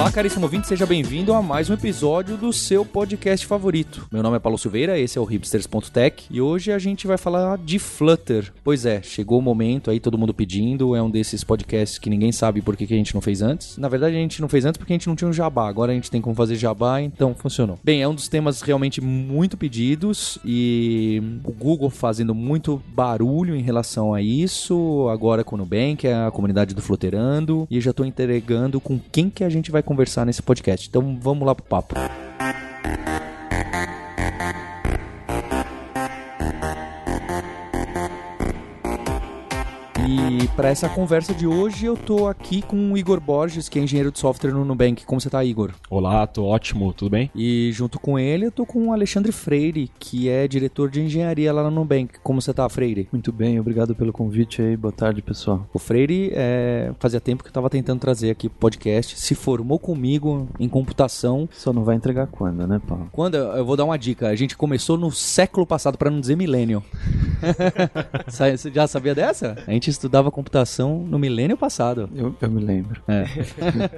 Olá, caríssimo ouvinte, seja bem-vindo a mais um episódio do seu podcast favorito. Meu nome é Paulo Silveira, esse é o hipsters.tech e hoje a gente vai falar de Flutter. Pois é, chegou o momento aí, todo mundo pedindo, é um desses podcasts que ninguém sabe por que, a gente não fez antes. Na verdade, a gente não fez antes porque a gente não tinha um jabá, agora a gente tem como fazer jabá, então funcionou. Bem, é um dos temas realmente muito pedidos e o Google fazendo muito barulho em relação a isso, agora com o Nubank, a comunidade do Flutterando, e já tô entregando com quem que a gente vai conversar nesse podcast. Então vamos lá pro papo. E para essa conversa de hoje eu tô aqui com o Igor Borges, que é engenheiro de software no Nubank. Como você tá, Igor? Olá, tô ótimo, tudo bem? E junto com ele eu tô com o Alexandre Freire, que é diretor de engenharia lá no Nubank. Como você tá, Freire? Muito bem, obrigado pelo convite aí. Boa tarde, pessoal. O Freire é, fazia tempo que eu tava tentando trazer aqui o podcast, se formou comigo em computação. Só não vai entregar quando, né, Paulo? Quando? Eu vou dar uma dica. A gente começou no século passado, para não dizer milênio. Você já sabia dessa? A gente estudava computação no milênio passado. Eu, eu me lembro. É.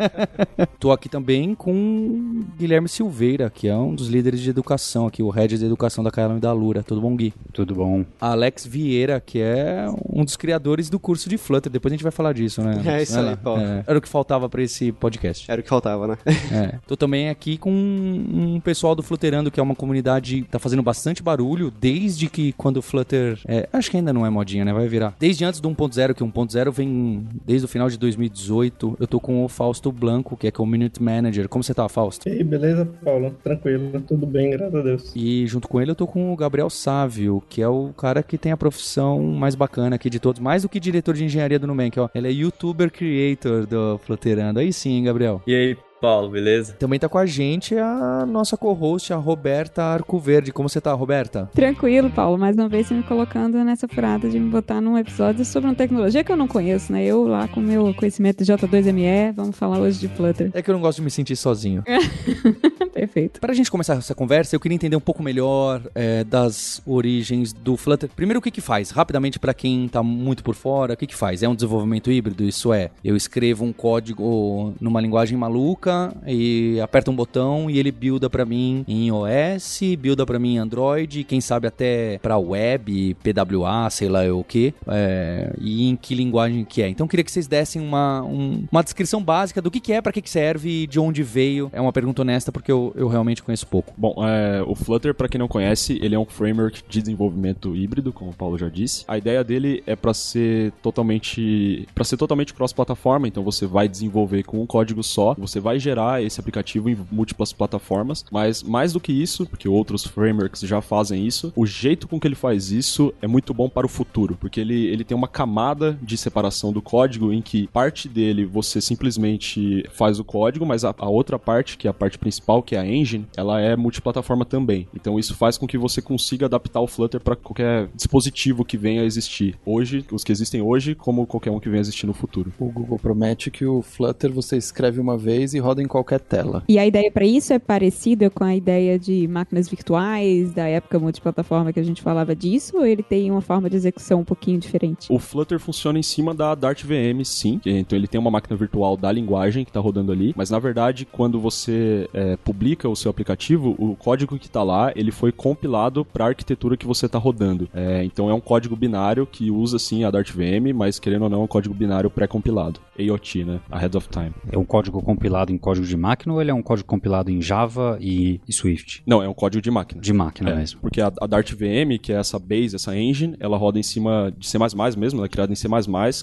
Tô aqui também com Guilherme Silveira, que é um dos líderes de educação aqui, o head de educação da Caelum e da Lura. Tudo bom, Gui? Tudo bom. Alex Vieira, que é um dos criadores do curso de Flutter. Depois a gente vai falar disso, né? É isso aí, Paulo. É, era o que faltava para esse podcast. Era o que faltava, né? É. Tô também aqui com um pessoal do Flutterando, que é uma comunidade que tá fazendo bastante barulho, desde que quando o Flutter... É, acho que ainda não é modinha, né? Vai virar. Desde antes do 1.0, que o 1.0 vem desde o final de 2018. Eu tô com o Fausto Blanco, que é Community Manager. Como você tá, Fausto? E aí, beleza, Paulo? Tranquilo, tudo bem, graças a Deus. E junto com ele eu tô com o Gabriel Sávio, que é o cara que tem a profissão mais bacana aqui de todos, mais do que diretor de engenharia do Nubank, ó. Ele é YouTuber Creator do Flutterando. Aí sim, hein, Gabriel? E aí, Paulo, beleza? Também tá com a gente a nossa co-host, a Roberta Arcoverde. Como você tá, Roberta? Tranquilo, Paulo. Mais uma vez você me colocando nessa furada de me botar num episódio sobre uma tecnologia que eu não conheço, né? Eu lá com meu conhecimento de J2ME, vamos falar hoje de Flutter. É que eu não gosto de me sentir sozinho. Perfeito. Pra gente começar essa conversa, eu queria entender um pouco melhor é, das origens do Flutter. Primeiro, o que que faz? Rapidamente, para quem tá muito por fora, o que que faz? É um desenvolvimento híbrido? Isso é, eu escrevo um código numa linguagem maluca e aperto um botão e ele builda para mim em iOS, builda para mim em Android, quem sabe até para web, PWA, sei lá o que, é, e em que linguagem que é. Então, queria que vocês dessem uma, um, uma descrição básica do que que é, para que que serve, de onde veio. É uma pergunta honesta porque eu, eu realmente conheço pouco. Bom, é, o Flutter, para quem não conhece, ele é um framework de desenvolvimento híbrido, como o Paulo já disse. A ideia dele é para ser totalmente para ser totalmente cross-plataforma, então você vai desenvolver com um código só, você vai gerar esse aplicativo em múltiplas plataformas, mas mais do que isso, porque outros frameworks já fazem isso, o jeito com que ele faz isso é muito bom para o futuro, porque ele, ele tem uma camada de separação do código em que parte dele você simplesmente faz o código, mas a, a outra parte, que é a parte principal, que é a engine, ela é multiplataforma também. Então isso faz com que você consiga adaptar o Flutter para qualquer dispositivo que venha a existir. Hoje, os que existem hoje, como qualquer um que venha a existir no futuro. O Google promete que o Flutter você escreve uma vez e roda em qualquer tela. E a ideia para isso é parecida com a ideia de máquinas virtuais, da época multiplataforma que a gente falava disso, ou ele tem uma forma de execução um pouquinho diferente? O Flutter funciona em cima da Dart VM, sim. Então ele tem uma máquina virtual da linguagem que está rodando ali, mas na verdade, quando você é, publica o seu aplicativo, o código que está lá, ele foi compilado para a arquitetura que você está rodando. É, então é um código binário que usa sim a Dart VM, mas querendo ou não, é um código binário pré-compilado. AOT, né? Ahead of time. É um código compilado em código de máquina ou ele é um código compilado em Java e, e Swift? Não, é um código de máquina. De máquina É, mesmo. Porque a, a Dart VM, que é essa base, essa engine, ela roda em cima de C++ mesmo, ela é criada em C++,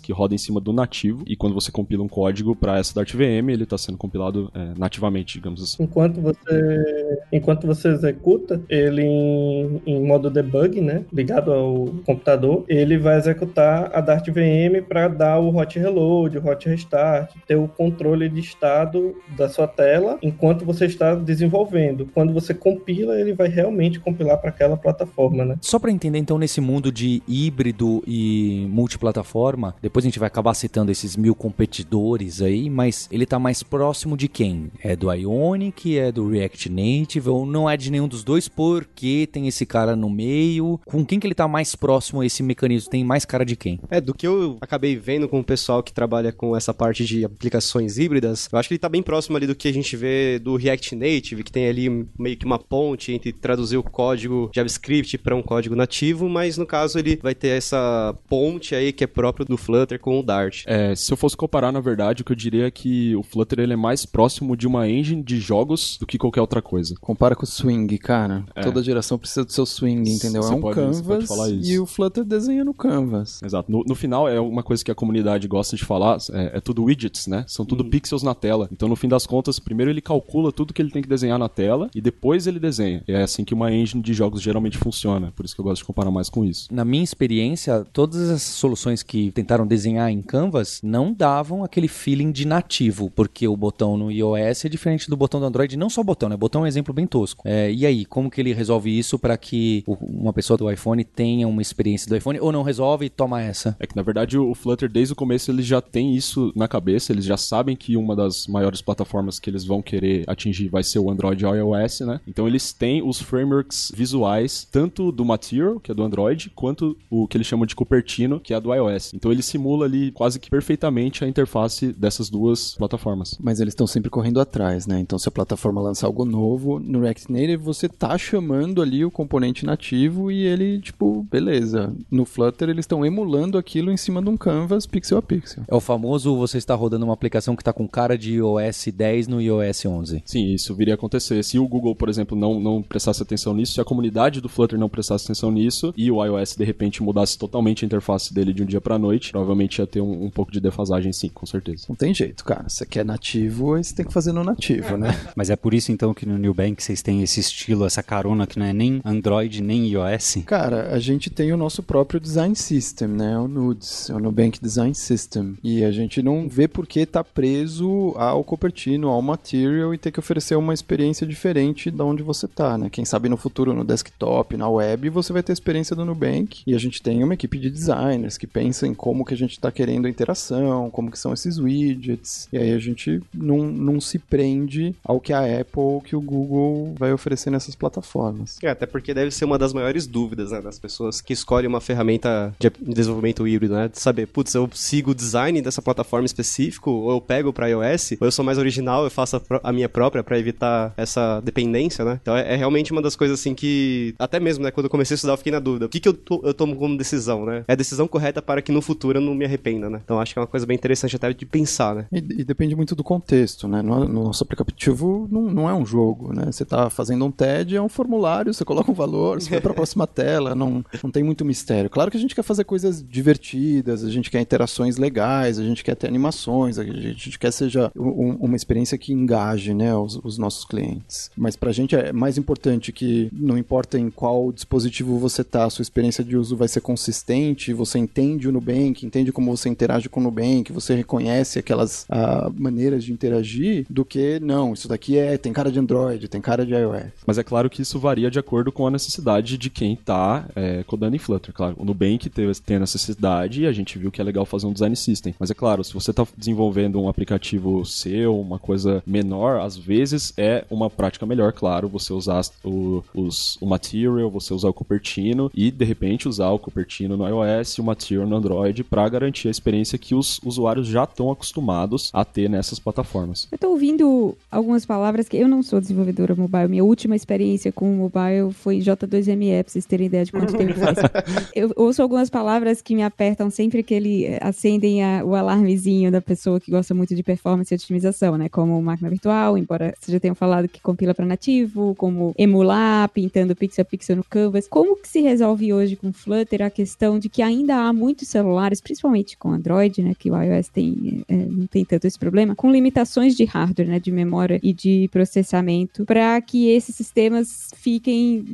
que roda em cima do nativo, e quando você compila um código para essa Dart VM, ele está sendo compilado é, nativamente, digamos assim. Enquanto você, enquanto você executa ele em, em modo debug, né, ligado ao computador, ele vai executar a Dart VM para dar o hot reload, o hot restart, ter o controle de estado da sua tela enquanto você está desenvolvendo. Quando você compila, ele vai realmente compilar para aquela plataforma, né? Só para entender então nesse mundo de híbrido e multiplataforma, depois a gente vai acabar citando esses mil competidores aí, mas ele tá mais próximo de quem? É do Ionic, é do React Native ou não é de nenhum dos dois porque tem esse cara no meio? Com quem que ele tá mais próximo a esse mecanismo? Tem mais cara de quem? É, do que eu acabei vendo com o pessoal que trabalha com essa parte de aplicações híbridas, eu acho que ele tá bem próximo ali do que a gente vê do React Native, que tem ali meio que uma ponte entre traduzir o código JavaScript para um código nativo, mas no caso ele vai ter essa ponte aí que é próprio do Flutter com o Dart. É, se eu fosse comparar, na verdade, o que eu diria é que o Flutter ele é mais próximo de uma engine de jogos do que qualquer outra coisa. Compara com o Swing, cara. É. Toda geração precisa do seu Swing, entendeu? Você é um pode- canvas falar isso. e o Flutter desenha no canvas. Exato. No, no final, é uma coisa que a comunidade gosta de falar, é, é tudo widgets, né? São tudo pixels na tela. Então, no fim das contas, primeiro ele calcula tudo que ele tem que desenhar na tela e depois ele desenha. É assim que uma engine de jogos geralmente funciona. Por isso que eu gosto de comparar mais com isso. Na minha experiência, todas as soluções que tentaram desenhar em Canvas não davam aquele feeling de nativo, porque o botão no iOS é diferente do botão do Android, não só o botão, né? Botão é um exemplo bem tosco. É, e aí, como que ele resolve isso para que uma pessoa do iPhone tenha uma experiência do iPhone ou não resolve e toma essa? É que, na verdade, o Flutter, desde o começo, eles já têm isso na cabeça. Eles já sabem que uma das maiores plataformas que eles vão querer atingir vai ser o Android e o iOS, né? Então, eles têm os frameworks visuais, tanto do Material, que é do Android, quanto o que eles chamam de Cupertino, que é do iOS. Então, ele simula ali quase que perfeitamente a interface dessas duas plataformas. Mas eles estão sempre correndo atrás, né? Então, se a plataforma lançar algo novo, no React Native você tá chamando ali o componente nativo e ele, tipo, beleza. No Flutter eles estão emulando aquilo em cima de um canvas pixel a pixel. É o famoso você está rodando uma aplicação que está com cara de iOS 10 no iOS 11. Sim, isso viria a acontecer. Se o Google, por exemplo, não, não prestasse atenção nisso, se a comunidade do Flutter não prestasse atenção nisso e o iOS de repente mudasse totalmente a interface dele de um dia pra noite, provavelmente ia ter um, um pouco de defasagem, sim, com certeza. Não tem jeito, cara. Você quer nativo, aí você tem que fazer no nativo, né? Mas é por isso então que no New Bank vocês têm esse estilo, essa carona que não é nem Android nem iOS? Cara, a gente tem o nosso próprio design system, né? O Nudes, é o Nubank Design System. E a gente não vê por que tá preso ao Cupertino, ao Material e ter que oferecer uma experiência diferente da onde você tá, né? Quem sabe no futuro no desktop, na web, você vai ter a experiência do Nubank. E a gente tem uma equipe de designers que pensa em como que a gente tá querendo a interação, como que são esses widgets. E aí a gente não, não se prende ao que a Apple que o Google vai oferecer nessas plataformas. É, até porque deve ser uma das maiores dúvidas, né, das pessoas que escolhem uma ferramenta de desenvolvimento híbrido, né? De saber, putz, eu sigo o design dessa plataforma específico, ou eu pego pra iOS, ou eu sou mais original, eu faço a, a minha própria pra evitar essa dependência, né? Então é, é realmente uma das coisas assim que, até mesmo, né, quando eu comecei a estudar, eu fiquei na dúvida. O que, que eu, to- eu tomo como decisão, né? É a decisão correta para que no futuro eu não me arrependa, né? Então acho que é uma coisa bem interessante até de pensar, né? E, e depende muito do contexto, né? No, no nosso aplicativo não, não é um jogo, né? Você tá fazendo um TED, é um formulário, você coloca um valor, você vai pra próxima tela, não, não tem muito mistério. Claro que a gente quer fazer coisas divertidas, a gente quer interações legais, a gente quer ter animações, a gente, a gente quer seja um- uma experiência que engaje, né, os, os nossos clientes. Mas pra gente é mais importante que não importa em qual dispositivo você tá, a sua experiência de uso vai ser consistente, você entende o Nubank, entende como você interage com o Nubank, você reconhece aquelas ah, maneiras de interagir, do que, não, isso daqui é, tem cara de Android, tem cara de iOS. Mas é claro que isso varia de acordo com a necessidade de quem tá é, codando em Flutter. Claro, o Nubank teve, tem a necessidade e a gente viu que é legal fazer um design system. Mas é claro, se você tá desenvolvendo um aplicativo seu, uma coisa menor, às vezes é uma prática melhor, claro, você usar o, os, o Material, você usar o Cupertino e de repente usar o Cupertino no iOS e o Material no Android para garantir a experiência que os usuários já estão acostumados a ter nessas plataformas. Eu tô ouvindo algumas palavras que eu não sou desenvolvedora mobile. Minha última experiência com o mobile foi em J2ME, pra vocês terem ideia de quanto tempo faz. Eu ouço algumas palavras que me apertam sempre que ele eh, acendem a- o alarmezinho da pessoa que gosta muito de performance e otimização, né? Como máquina virtual, embora vocês já tenham falado que compila para nativo, como emular, pintando pixel a pixel no canvas. Como que se resolve hoje com Flutter a questão de que ainda há muitos celulares, principalmente com Android, né? Que o iOS tem, eh, não tem tanto esse problema, com limitações de hardware, né? De memória e de processamento, para que esses sistemas fiquem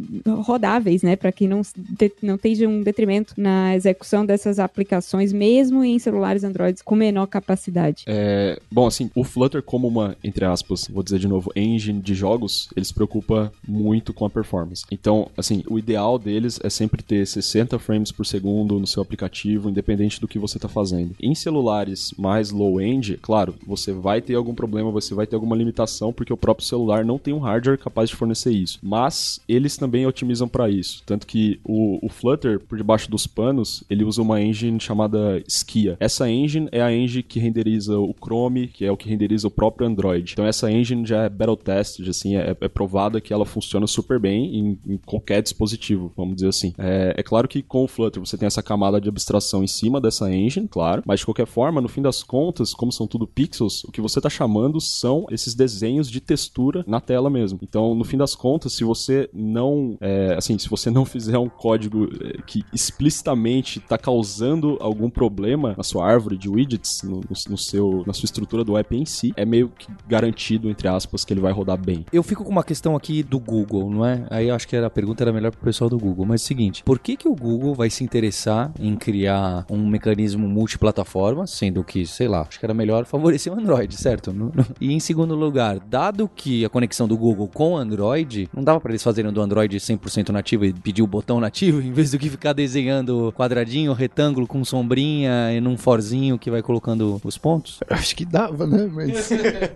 rodáveis, né? Para que não, de- não esteja um detrimento na execução dessas aplicações, mesmo em celulares Androids com menor capacidade. É, bom, assim, o Flutter Flutter, como uma, entre aspas, vou dizer de novo, engine de jogos, ele se preocupa muito com a performance. Então, assim, o ideal deles é sempre ter 60 frames por segundo no seu aplicativo, independente do que você está fazendo. Em celulares mais low-end, claro, você vai ter algum problema, você vai ter alguma limitação, porque o próprio celular não tem um hardware capaz de fornecer isso. Mas eles também otimizam para isso. Tanto que o, o Flutter, por debaixo dos panos, ele usa uma engine chamada Skia. Essa engine é a engine que renderiza o Chrome, que é o que renderiza o próprio Android. Então essa engine já é battle tested, assim, é, é provada que ela funciona super bem em, em qualquer dispositivo, vamos dizer assim. É, é, claro que com o Flutter você tem essa camada de abstração em cima dessa engine, claro, mas de qualquer forma, no fim das contas, como são tudo pixels, o que você está chamando são esses desenhos de textura na tela mesmo. Então, no fim das contas, se você não, é, assim, se você não fizer um código é, que explicitamente está causando algum problema na sua árvore de widgets, no, no, seu, na sua estrutura do app em si, é meio que garantido, entre aspas, que ele vai rodar bem. Eu fico com uma questão aqui do Google, não é? Aí eu acho que a pergunta era melhor pro pessoal do Google, mas é o seguinte, por que que o Google vai se interessar em criar um mecanismo multiplataforma, sendo que, sei lá, acho que era melhor favorecer o Android, certo? E em segundo lugar, dado que a conexão do Google com o Android, não dava para eles fazerem do Android 100% nativo e pedir o botão nativo, em vez do que ficar desenhando quadradinho, retângulo com sombrinha e num forzinho que vai colocando os pontos? Acho que dava, né? Mas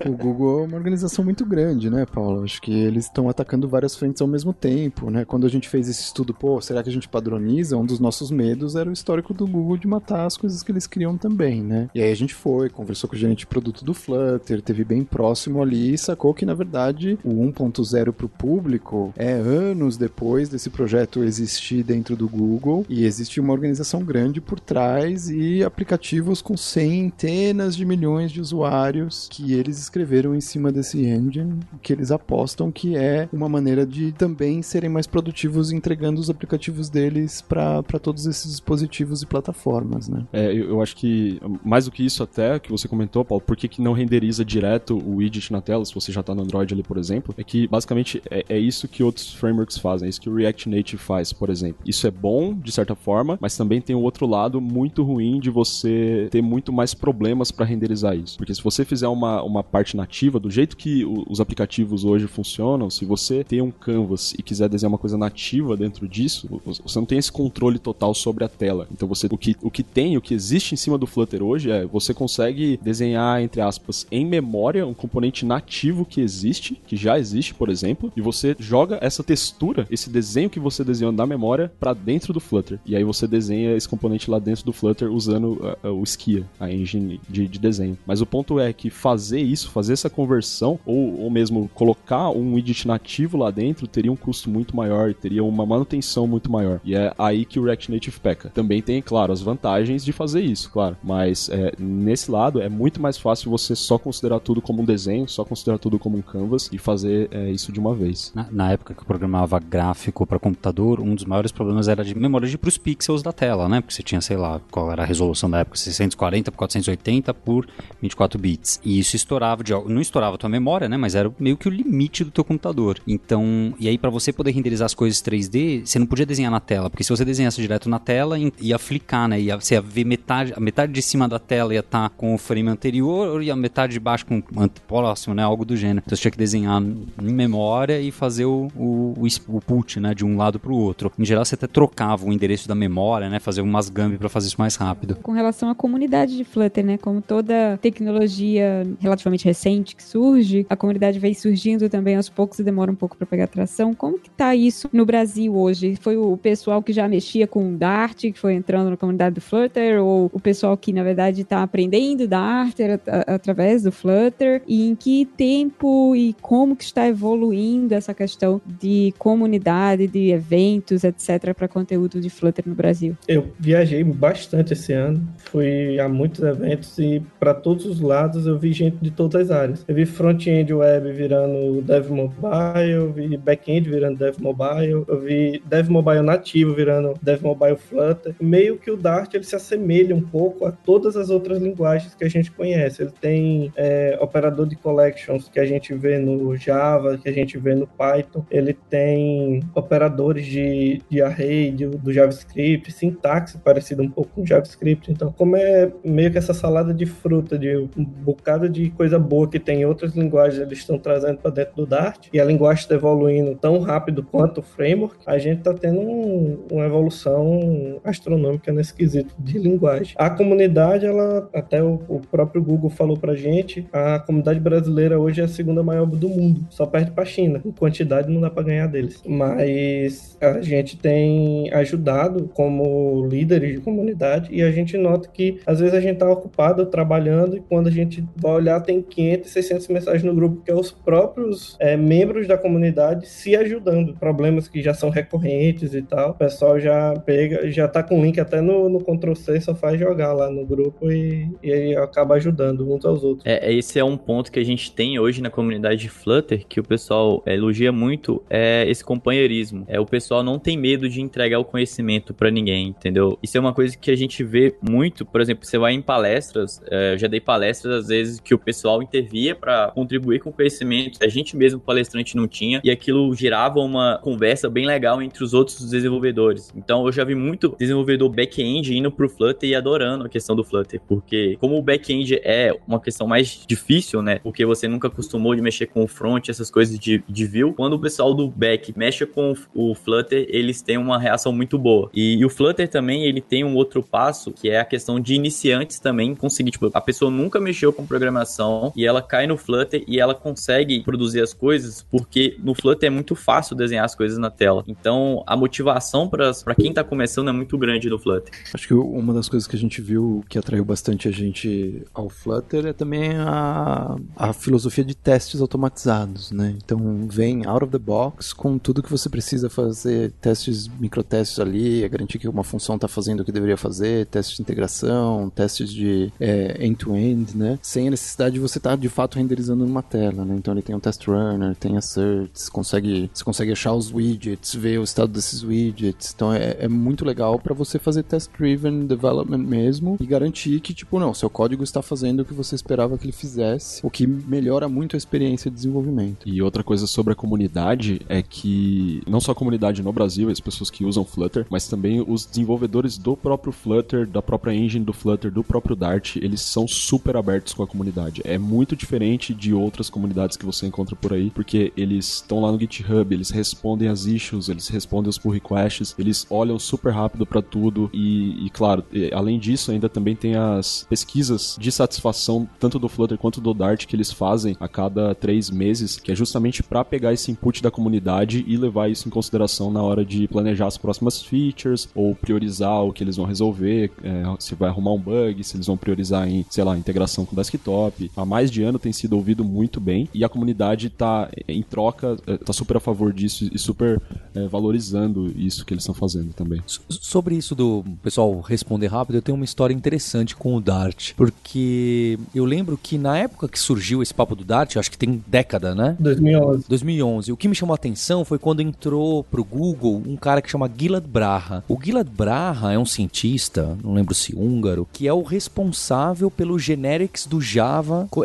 o Google é uma organização muito grande, né, Paulo? Acho que eles estão atacando várias frentes ao mesmo tempo, né? Quando a gente fez esse estudo, pô, será que a gente padroniza? Um dos nossos medos era o histórico do Google de matar as coisas que eles criam também, né? E aí a gente foi, conversou com o gerente de produto do Flutter, teve bem próximo ali e sacou que, na verdade, o 1.0 para o público é anos depois desse projeto existir dentro do Google e existe uma organização grande por trás e aplicativos com centenas de milhões de usuários que eles escreveram em cima desse engine, que eles apostam que é uma maneira de também serem mais produtivos entregando os aplicativos deles para todos esses dispositivos e plataformas, né? É, eu, eu, acho que mais do que isso até, que você comentou, Paulo, por que, que não renderiza direto o widget na tela, se você já está no Android ali, por exemplo, é que basicamente é, é, isso que outros frameworks fazem, é isso que o React Native faz, por exemplo. Isso é bom, de certa forma, mas também tem o outro lado muito ruim de você ter muito mais problemas para renderizar isso. Porque se você fizer uma, uma parte nativa, do jeito que os aplicativos hoje funcionam, se você tem um canvas e quiser desenhar uma coisa nativa dentro disso, você não tem esse controle total sobre a tela. Então você o que, o que tem, o que existe em cima do Flutter hoje é você consegue desenhar, entre aspas, em memória um componente nativo que existe, que já existe, por exemplo, e você joga essa textura, esse desenho que você desenhou na memória para dentro do Flutter. E aí você desenha esse componente lá dentro do Flutter usando uh, uh, o Skia, a engine de, de, desenho. Mas o ponto é que fazer isso, fazer essa conversão, ou, ou mesmo colocar um widget nativo lá dentro, teria um custo muito maior, teria uma manutenção muito maior. E é aí que o React Native peca. Também tem, claro, as vantagens de fazer isso, claro. Mas é, nesse lado é muito mais fácil você só considerar tudo como um desenho, só considerar tudo como um canvas e fazer é, isso de uma vez. Na, na, época que eu programava gráfico para computador, um dos maiores problemas era de memória para os pixels da tela, né? Porque você tinha, sei lá, qual era a resolução da época, 640 por 480 por 24 bits. E isso estourava de não estourava a tua memória, né? Mas era meio que o limite do teu computador. Então, e aí para você poder renderizar as coisas 3D, você não podia desenhar na tela, porque se você desenhasse direto na tela, ia flicar, né? Ia, você ia ver metade, a metade de cima da tela ia estar tá com o frame anterior e a metade de baixo com o próximo, né? Algo do gênero. Então você tinha que desenhar em memória e fazer o, o, o, put, né? De um lado para o outro. Em geral, você até trocava o endereço da memória, né? Fazer umas gambi para fazer isso mais rápido. Com relação à comunidade de Flutter, né? Como toda tecnologia relativamente recente que surge, a comunidade vem surgindo também aos poucos e demora um pouco para pegar tração. Como que tá isso no Brasil hoje? Foi o pessoal que já mexia com Dart, que foi entrando na comunidade do Flutter, ou o pessoal que, na verdade, está aprendendo Dart através do Flutter? E em que tempo e como que está evoluindo essa questão de comunidade, de eventos, etc., para conteúdo de Flutter no Brasil? Eu viajei bastante esse ano, fui a muitos eventos e para todos os lados eu vi gente de todas as áreas. Eu vi front-end web virando dev mobile, eu vi back-end virando dev mobile, eu vi dev mobile nativo virando dev mobile Flutter. Meio que o Dart ele se assemelha um pouco a todas as outras linguagens que a gente conhece. Ele tem é, operador de collections que a gente vê no Java, que a gente vê no Python. Ele tem operadores de, de array de, do JavaScript, sintaxe parecida um pouco com JavaScript. Então, como é meio que essa salada de fruta de um bocado de coisa boa que tem em outras linguagens eles estão trazendo para dentro do Dart e a linguagem está evoluindo tão rápido quanto o framework, a gente está tendo um, uma evolução astronômica nesse quesito de linguagem. A comunidade, ela até o, o próprio Google falou para gente, a comunidade brasileira hoje é a segunda maior do mundo, só perde para a China. Em quantidade não dá para ganhar deles, mas a gente tem ajudado como líderes de comunidade e a gente nota que às vezes a gente está ocupado trabalhando e quando a gente vai olhar tem 500, 600 mensagens no grupo que é os próprios é, membros da comunidade se ajudando. Problemas que já são recorrentes e tal. O pessoal já pega, já tá com link até no, no Ctrl-C, só faz jogar lá no grupo e, e acaba ajudando uns aos outros. É, esse é um ponto que a gente tem hoje na comunidade de Flutter, que o pessoal é, elogia muito, é esse companheirismo. É, o pessoal não tem medo de entregar o conhecimento para ninguém, entendeu? Isso é uma coisa que a gente vê muito, por exemplo, você vai em palestras, é, eu já dei palestras às vezes que o pessoal intervia para contribuir com o conhecimento, a gente mesmo palestrante não tinha, e aquilo girava uma conversa bem legal entre os outros desenvolvedores. Então eu já vi muito desenvolvedor back-end indo pro Flutter e adorando a questão do Flutter, porque como o back-end é uma questão mais difícil, né? Porque você nunca acostumou de mexer com o front, essas coisas de, de view, quando o pessoal do back mexe com o Flutter, eles têm uma reação muito boa. E, e o Flutter também, ele tem um outro passo, que é a questão de iniciantes também conseguir, tipo, a pessoa nunca mexeu com programação e ela cai no Flutter e ela consegue produzir as coisas porque no Flutter é muito fácil desenhar as coisas na tela. Então, a motivação para quem tá começando é muito grande no Flutter. Acho que uma das coisas que a gente viu que atraiu bastante a gente ao Flutter é também a, a filosofia de testes automatizados, né? Então, vem out of the box com tudo que você precisa fazer, testes, microtestes ali, é garantir que uma função está fazendo o que deveria fazer, testes de integração, testes de é, end-to-end, né? Sem a necessidade de você estar tá, de fato renderizando numa tela, né? Então ele tem um test runner, tem asserts, consegue, você consegue achar os widgets, ver o estado desses widgets. Então é, é muito legal para você fazer test-driven development mesmo e garantir que, tipo, não, seu código está fazendo o que você esperava que ele fizesse, o que melhora muito a experiência de desenvolvimento. E outra coisa sobre a comunidade é que não só a comunidade no Brasil, as pessoas que usam Flutter, mas também os desenvolvedores do próprio Flutter, da própria engine do Flutter, do próprio Dart, eles são super abertos com a comunidade. É muito diferente de outras comunidades que você encontra por aí, porque eles estão lá no GitHub, eles respondem as issues, eles respondem os pull requests, eles olham super rápido para tudo e, e, claro, além disso, ainda também tem as pesquisas de satisfação tanto do Flutter quanto do Dart que eles fazem a cada três meses, que é justamente para pegar esse input da comunidade e levar isso em consideração na hora de planejar as próximas features ou priorizar o que eles vão resolver, é, se vai arrumar um bug, se eles vão priorizar em, sei lá, integração com o desktop. Há mais de ano tem sido ouvido muito bem e a comunidade tá em troca, é, tá super a favor disso e super é, valorizando isso que eles estão fazendo também. Sobre isso do pessoal responder rápido, eu tenho uma história interessante com o Dart, porque eu lembro que na época que surgiu esse papo do Dart, acho que tem década, né? 2011. 2011. O que me chamou a atenção foi quando entrou pro Google um cara que chama Gilad Braha. O Gilad Braha é um cientista, não lembro se húngaro, que é o responsável pelo generics do Java.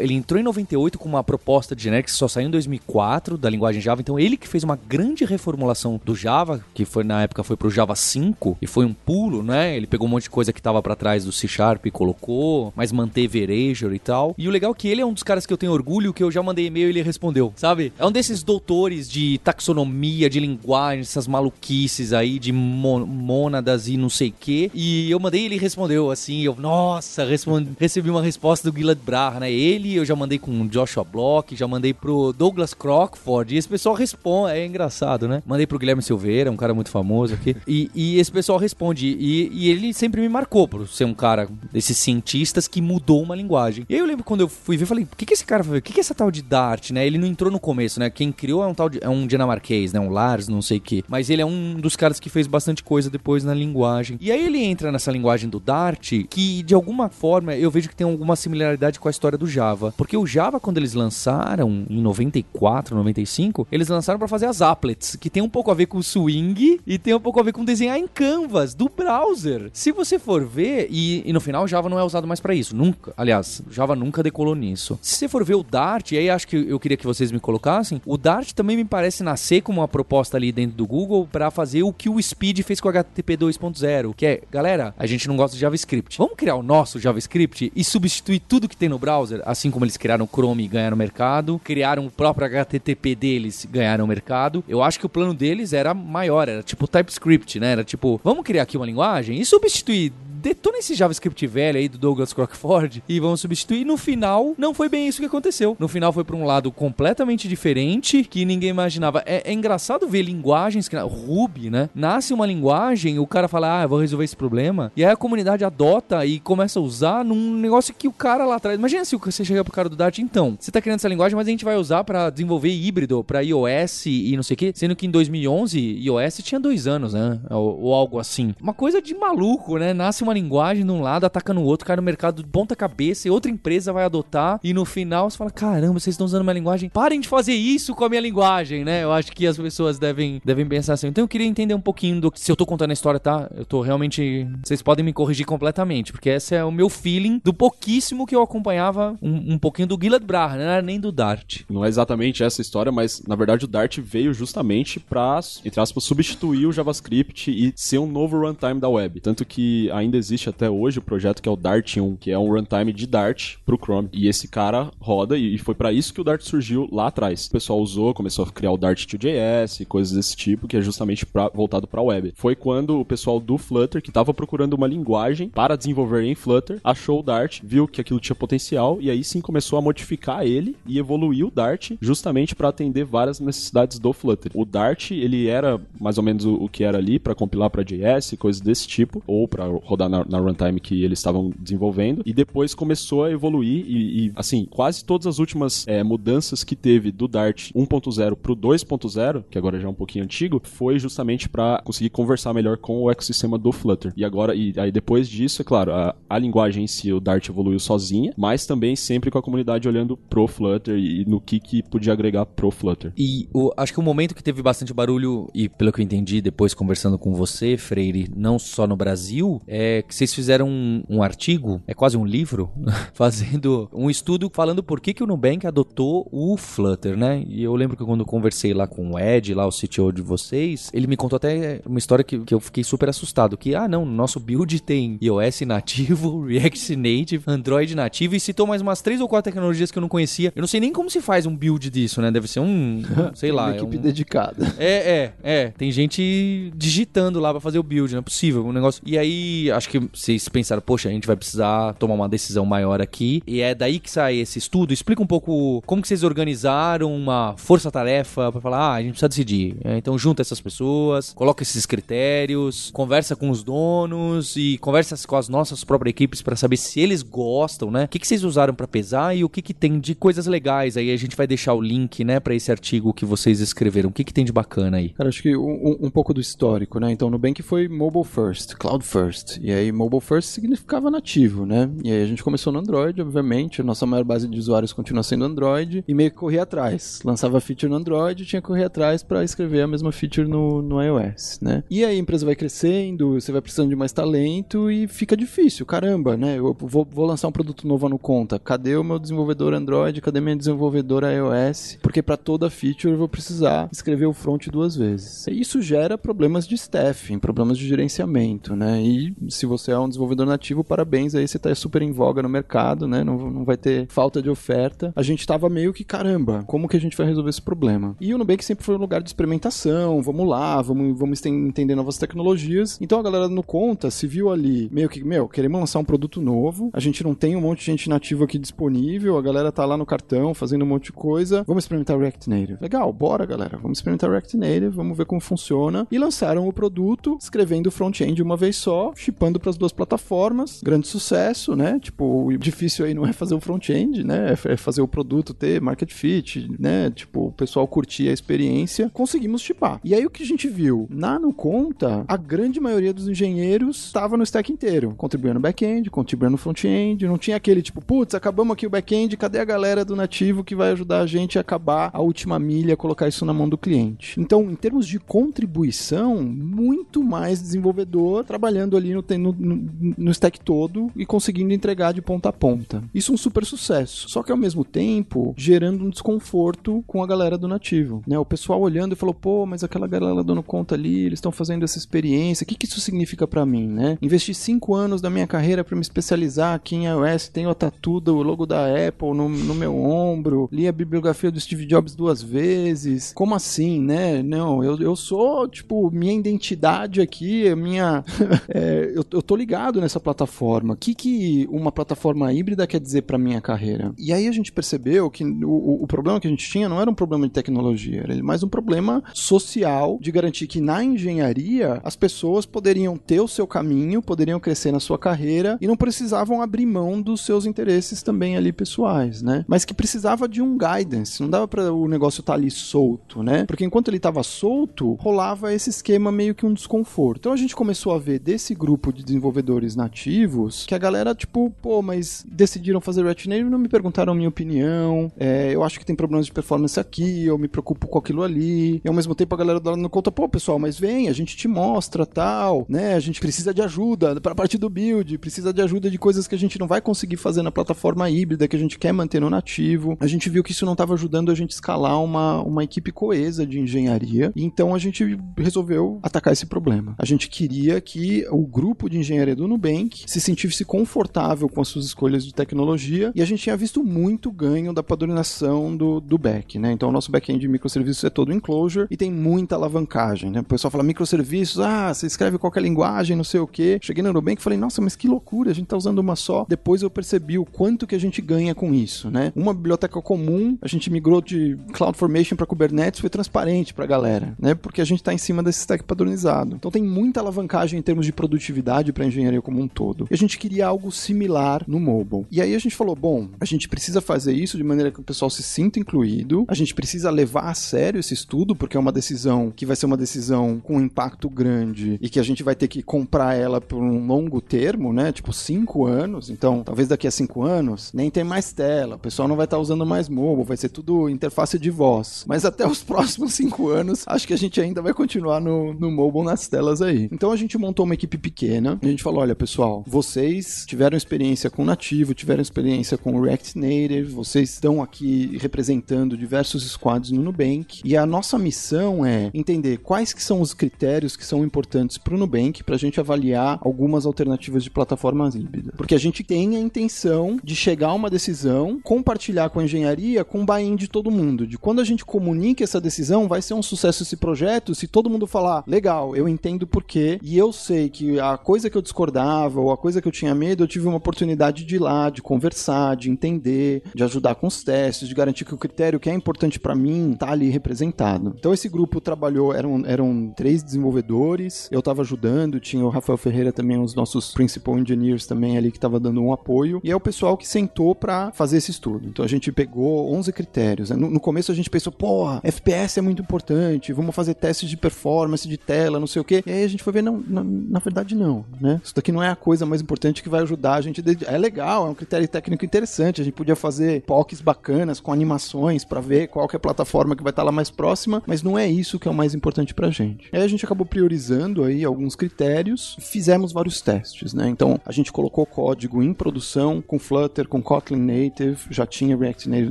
Ele entrou em 98 com uma proposta de generics que só saiu em 2004 da linguagem Java, então ele que fez uma grande reformulação do Java, que foi na época foi pro Java 5 e foi um pulo, né? Ele pegou um monte de coisa que tava para trás do C Sharp e colocou, mas manteve Erasure e tal. E o legal é que ele é um dos caras que eu tenho orgulho, que eu já mandei e-mail e ele respondeu, sabe? É um desses doutores de taxonomia, de linguagem, essas maluquices aí de mônadas e não sei o que. E eu mandei e ele respondeu assim, eu, nossa, respondi, recebi uma resposta do Gilad Braha, né? Ele eu já mandei com o Joshua Block, já mandei pro Douglas Crockford, e esse pessoal responde, é engraçado, né? Mandei pro Guilherme Silveira, um cara muito famoso aqui, e, e esse pessoal responde, e, e ele sempre me marcou por ser um cara desses cientistas que mudou uma linguagem. E aí eu lembro quando eu fui ver, falei, o que que esse cara, o que que é essa tal de Dart, né? Ele não entrou no começo, né? Quem criou é um tal de, é um dinamarquês, né? Um Lars, não sei o que. Mas ele é um dos caras que fez bastante coisa depois na linguagem. E aí ele entra nessa linguagem do Dart, que de alguma forma eu vejo que tem alguma similaridade com a história do Java. Porque o Java, quando eles lançaram, em 94, 95, eles lançaram para fazer as applets, que tem um pouco a a ver com swing e tem um pouco a ver com desenhar em canvas do browser. Se você for ver, e, e no final Java não é usado mais para isso, nunca. Aliás, Java nunca decolou nisso. Se você for ver o Dart, e aí acho que eu queria que vocês me colocassem, o Dart também me parece nascer como uma proposta ali dentro do Google para fazer o que o Speed fez com o HTTP 2.0, que é, galera, a gente não gosta de JavaScript. Vamos criar o nosso JavaScript e substituir tudo que tem no browser, assim como eles criaram o Chrome e ganharam mercado, criaram o próprio HTTP deles ganharam mercado. Eu acho que o plano deles era maior, era tipo TypeScript, né? Era tipo, vamos criar aqui uma linguagem e substituir detona esse JavaScript velho aí do Douglas Crockford e vamos substituir. No final, não foi bem isso que aconteceu. No final foi para um lado completamente diferente que ninguém imaginava. É, é engraçado ver linguagens que Ruby, né? Nasce uma linguagem, o cara fala, ah, eu vou resolver esse problema. E aí a comunidade adota e começa a usar num negócio que o cara lá atrás. Imagina se você chega pro cara do Dart, então, você tá criando essa linguagem, mas a gente vai usar para desenvolver híbrido, para iOS e não sei o quê. Sendo que em 2011, iOS tinha dois anos, né? Ou, ou algo assim. Uma coisa de maluco, né? Nasce uma linguagem de um lado, ataca no outro, cai no mercado de ponta cabeça e outra empresa vai adotar e no final você fala, caramba, vocês estão usando uma linguagem, parem de fazer isso com a minha linguagem, né? Eu acho que as pessoas devem, devem pensar assim. Então eu queria entender um pouquinho do se eu tô contando a história, tá? Eu tô realmente, vocês podem me corrigir completamente, porque esse é o meu feeling do pouquíssimo que eu acompanhava um, um pouquinho do Gilad Brah, era nem do Dart. Não é exatamente essa história, mas na verdade o Dart veio justamente para, entre aspas, substituir o JavaScript e ser um novo runtime da web. Tanto que ainda existe até hoje o projeto que é o Dart 1, que é um runtime de Dart pro Chrome. E esse cara roda e foi para isso que o Dart surgiu lá atrás. O pessoal usou, começou a criar o Dart 2JS e coisas desse tipo, que é justamente pra, voltado para web. Foi quando o pessoal do Flutter, que estava procurando uma linguagem para desenvolver em Flutter, achou o Dart, viu que aquilo tinha potencial e aí sim começou a modificar ele e evoluir o Dart justamente para atender várias necessidades do Flutter. O Dart, ele era mais ou menos o, o que era ali para compilar para JS, coisas desse tipo, ou para rodar na, na runtime que eles estavam desenvolvendo, e depois começou a evoluir e, e assim, quase todas as últimas é, mudanças que teve do Dart 1.0 pro 2.0, que agora já é um pouquinho antigo, foi justamente para conseguir conversar melhor com o ecossistema do Flutter. E agora, e aí depois disso, é claro, a, a linguagem em si, o Dart evoluiu sozinha, mas também sempre com a comunidade olhando pro Flutter e no que, que podia agregar pro Flutter. E o, acho que o momento que teve bastante barulho, e pelo que eu entendi depois conversando com você, Freire, não só no Brasil, é que vocês fizeram um, um artigo, é quase um livro, fazendo um estudo falando por que, que o Nubank adotou o Flutter, né? E eu lembro que quando conversei lá com o Ed, lá o CTO de vocês, ele me contou até uma história que, que eu fiquei super assustado, que, ah, não, nosso build tem iOS nativo, React Native, Android nativo, e citou mais umas três ou quatro tecnologias que eu não conhecia. Eu não sei nem como se faz um build disso, né? Deve ser um, sei lá. Uma é equipe um... dedicada. É, é, é. Tem gente digitando lá pra fazer o build, não é possível. Um negócio. E aí, acho que vocês pensaram, poxa, a gente vai precisar tomar uma decisão maior aqui. E é daí que sai esse estudo. Explica um pouco como que vocês organizaram uma força-tarefa pra falar, ah, a gente precisa decidir. É, então junta essas pessoas, coloca esses critérios, conversa com os donos e conversa com as nossas próprias equipes para saber se eles gostam, né? O que, que vocês usaram para pesar e o que, que tem de coisas legais. Aí a gente vai deixar o link, né, para esse artigo que vocês escreveram. O que, que tem de bacana aí? Cara, acho que um, um pouco do histórico, né? Então, Nubank foi mobile first, cloud first. E aí, mobile first significava nativo, né? E aí a gente começou no Android, obviamente. A nossa maior base de usuários continua sendo Android. E meio que corria atrás. Lançava feature no Android, tinha que correr atrás para escrever a mesma feature no, no iOS, né? E aí a empresa vai crescendo, você vai precisando de mais talento e fica difícil. Caramba, né? Eu vou, vou lançar um produto novo no conta. Cadê o meu desenvolvedor Android? Cadê minha desenvolvedora iOS? Porque para toda feature eu vou precisar escrever o front duas vezes. E isso gera problemas de staffing, problemas de gerenciamento, né? E se você é um desenvolvedor nativo, parabéns aí, você tá super em voga no mercado, né? Não, não vai ter falta de oferta. A gente tava meio que, caramba, como que a gente vai resolver esse problema? E o Nubank sempre foi um lugar de experimentação, vamos lá, vamos, vamos entender novas tecnologias. Então a galera no Conta se viu ali, meio que, meu, queremos lançar um produto novo, a gente não tem um monte de gente nativa aqui disponível, a galera tá lá no cartão fazendo um monte de coisa, vamos experimentar React Native. Legal, bora galera, vamos experimentar React Native, vamos ver como funciona. E lançaram o produto, escrevendo o front-end uma vez só, chipando migrando para as duas plataformas. Grande sucesso, né? Tipo, o difícil aí não é fazer o front-end, né? É é fazer o produto ter market fit, né? Tipo, o pessoal curtir a experiência. Conseguimos chipar. E aí o que a gente viu? Na no conta, a grande maioria dos engenheiros estava no stack inteiro, contribuindo no back-end, contribuindo no front-end. Não tinha aquele tipo, putz, acabamos aqui o back-end, cadê a galera do nativo que vai ajudar a gente a acabar a última milha, colocar isso na mão do cliente? Então, em termos de contribuição, muito mais desenvolvedor trabalhando ali no, no, no, no stack todo e conseguindo entregar de ponta a ponta. Isso é um super sucesso. Só que ao mesmo tempo, gerando um desconforto com a galera do nativo. Né? O pessoal olhando e falou, pô, mas aquela galera dando conta ali, eles estão fazendo essa experiência, o que, que isso significa para mim, né? Investi cinco anos da minha carreira para me especializar aqui em iOS, tenho a tatu do logo da Apple no, no meu ombro, li a bibliografia do Steve Jobs duas vezes. Como assim, né? Não, eu, eu sou, tipo, minha identidade aqui, minha. é, eu, eu tô ligado nessa plataforma. O que, que uma plataforma híbrida quer dizer para minha carreira? E aí a gente percebeu que o, o problema que a gente tinha não era um problema de tecnologia, era mais um problema social de garantir que na engenharia as pessoas poderiam ter o seu caminho, poderiam crescer na sua carreira e não precisavam abrir mão dos seus interesses também ali pessoais, né? Mas que precisava de um guidance, não dava para o negócio estar tá ali solto, né? Porque enquanto ele estava solto, rolava esse esquema meio que um desconforto. Então a gente começou a ver desse grupo de desenvolvedores nativos que a galera tipo, pô, mas decidiram fazer React Native e não me perguntaram minha opinião. É, eu acho que tem problemas de performance aqui, eu me preocupo com aquilo ali. E ao mesmo tempo a galera dá no conta, pô, pessoal, mas vem, a gente te mostra tal, né? A gente precisa de ajuda para a parte do build, precisa de ajuda de coisas que a gente não vai conseguir fazer na plataforma híbrida que a gente quer manter no nativo. A gente viu que isso não estava ajudando a gente escalar uma, uma equipe coesa de engenharia. E então a gente resolveu atacar esse problema. A gente queria que o grupo de engenharia do Nubank se sentisse confortável com as suas escolhas de tecnologia e a gente tinha visto muito ganho da padronização do, do back, né? Então o nosso back-end de microserviços é todo em Clojure e tem muita alavancagem, né? O pessoal fala microserviços, ah, você escreve qualquer linguagem, não sei o quê. Cheguei no Nubank e falei, nossa, mas que loucura, a gente tá usando uma só. Depois eu percebi o quanto que a gente ganha com isso, né? Uma biblioteca comum, a gente migrou de CloudFormation para Kubernetes, foi transparente pra galera, né? Porque a gente tá em cima desse stack padronizado. Então tem muita alavancagem em termos de produtividade para engenharia como um todo. E a gente queria algo similar no mobile. E aí a gente falou, bom, a gente precisa fazer isso de maneira que o pessoal se sinta incluído. A gente precisa levar a sério esse estudo, porque é uma decisão que vai ser uma decisão com impacto grande e que a gente vai ter que comprar ela por um longo termo, né? Tipo cinco anos. Então, talvez daqui a cinco anos nem tem mais tela, o pessoal não vai estar tá usando mais mobile, vai ser tudo interface de voz. Mas até os próximos cinco anos, acho que a gente ainda vai continuar no, no mobile nas telas aí. Então a gente montou uma equipe pequena e a gente falou: olha, pessoal, vocês tiveram experiência com nativo, tiveram experiência com React Native, vocês estão aqui representando diversos squads no Nubank e a nossa missão é entender quais que são os critérios que são importantes para o Nubank para a gente avaliar algumas alternativas de plataformas híbridas. Porque a gente tem a intenção de chegar a uma decisão, compartilhar com a engenharia, com o buy-in de todo mundo. De quando a gente comunica essa decisão, vai ser um sucesso esse projeto se todo mundo falar, legal, eu entendo por quê, e eu sei que a coisa que eu discordava ou a coisa que eu tinha medo, eu tive uma oportunidade de ir lá, de conversar, de entender, de ajudar com os testes, de garantir que o critério que é importante para mim tá ali representado. Então esse grupo trabalhou, eram, eram três desenvolvedores, eu tava ajudando, tinha o Rafael Ferreira também, os nossos principal engineers também ali que tava dando um apoio, e é o pessoal que sentou para fazer esse estudo. Então a gente pegou 11 critérios. No, no começo a gente pensou, porra, FPS é muito importante, vamos fazer testes de performance, de tela, não sei o quê. E aí a gente foi ver, não, na, na verdade não, né? Isso daqui não é a coisa mais importante que vai ajudar a gente. É legal, é um critério técnico interessante, a gente podia fazer POCs bacanas com animações para ver qual que é a plataforma que vai estar lá mais próxima, mas não é isso que é o mais importante pra gente. Aí a gente acabou priorizando aí alguns critérios, fizemos vários testes, né? Então a gente colocou código em produção com Flutter, com Kotlin Native, já tinha React Native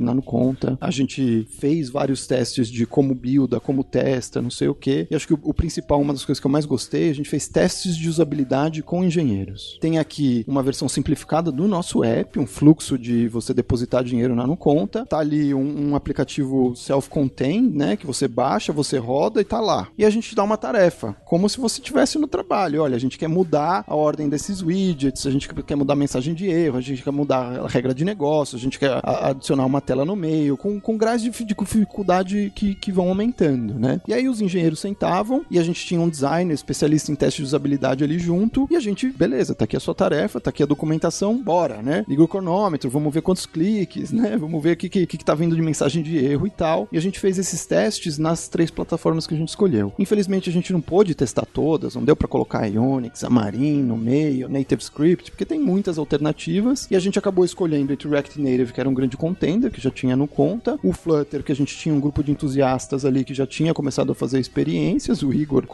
na conta. A gente fez vários testes de como builda, como testa, não sei o que. E acho que o principal, uma das coisas que eu mais gostei, a gente fez testes de usabilidade com engenheiros. Tem aqui uma versão simplificada do nosso app, um fluxo de você depositar dinheiro na conta. Tá ali um, um aplicativo self-contained, né? Que você baixa, você roda e tá lá. E a gente dá uma tarefa, como se você estivesse no trabalho. Olha, a gente quer mudar a ordem desses widgets, a gente quer mudar a mensagem de erro, a gente quer mudar a regra de negócio, a gente quer adicionar uma tela no meio, com, com graus de dificuldade que, que vão aumentando, né? E aí os engenheiros sentavam e a gente tinha um designer especialista em teste de usabilidade ali junto e a gente, beleza, tá aqui a sua tarefa, tá aqui a documentação, bora, né? Liga o cronômetro, vamos ver quantos cliques, né? Vamos ver o que, que, que tá vindo de mensagem de erro e tal. E a gente fez esses testes nas três plataformas que a gente escolheu. Infelizmente a gente não pôde testar todas, não deu para colocar Ionix, Xamarin no meio, NativeScript, porque tem muitas alternativas e a gente acabou escolhendo entre React Native, que era um grande contender, que já tinha no conta, o Flutter, que a gente tinha um grupo de entusiastas ali que já tinha começado a fazer experiências, o Igor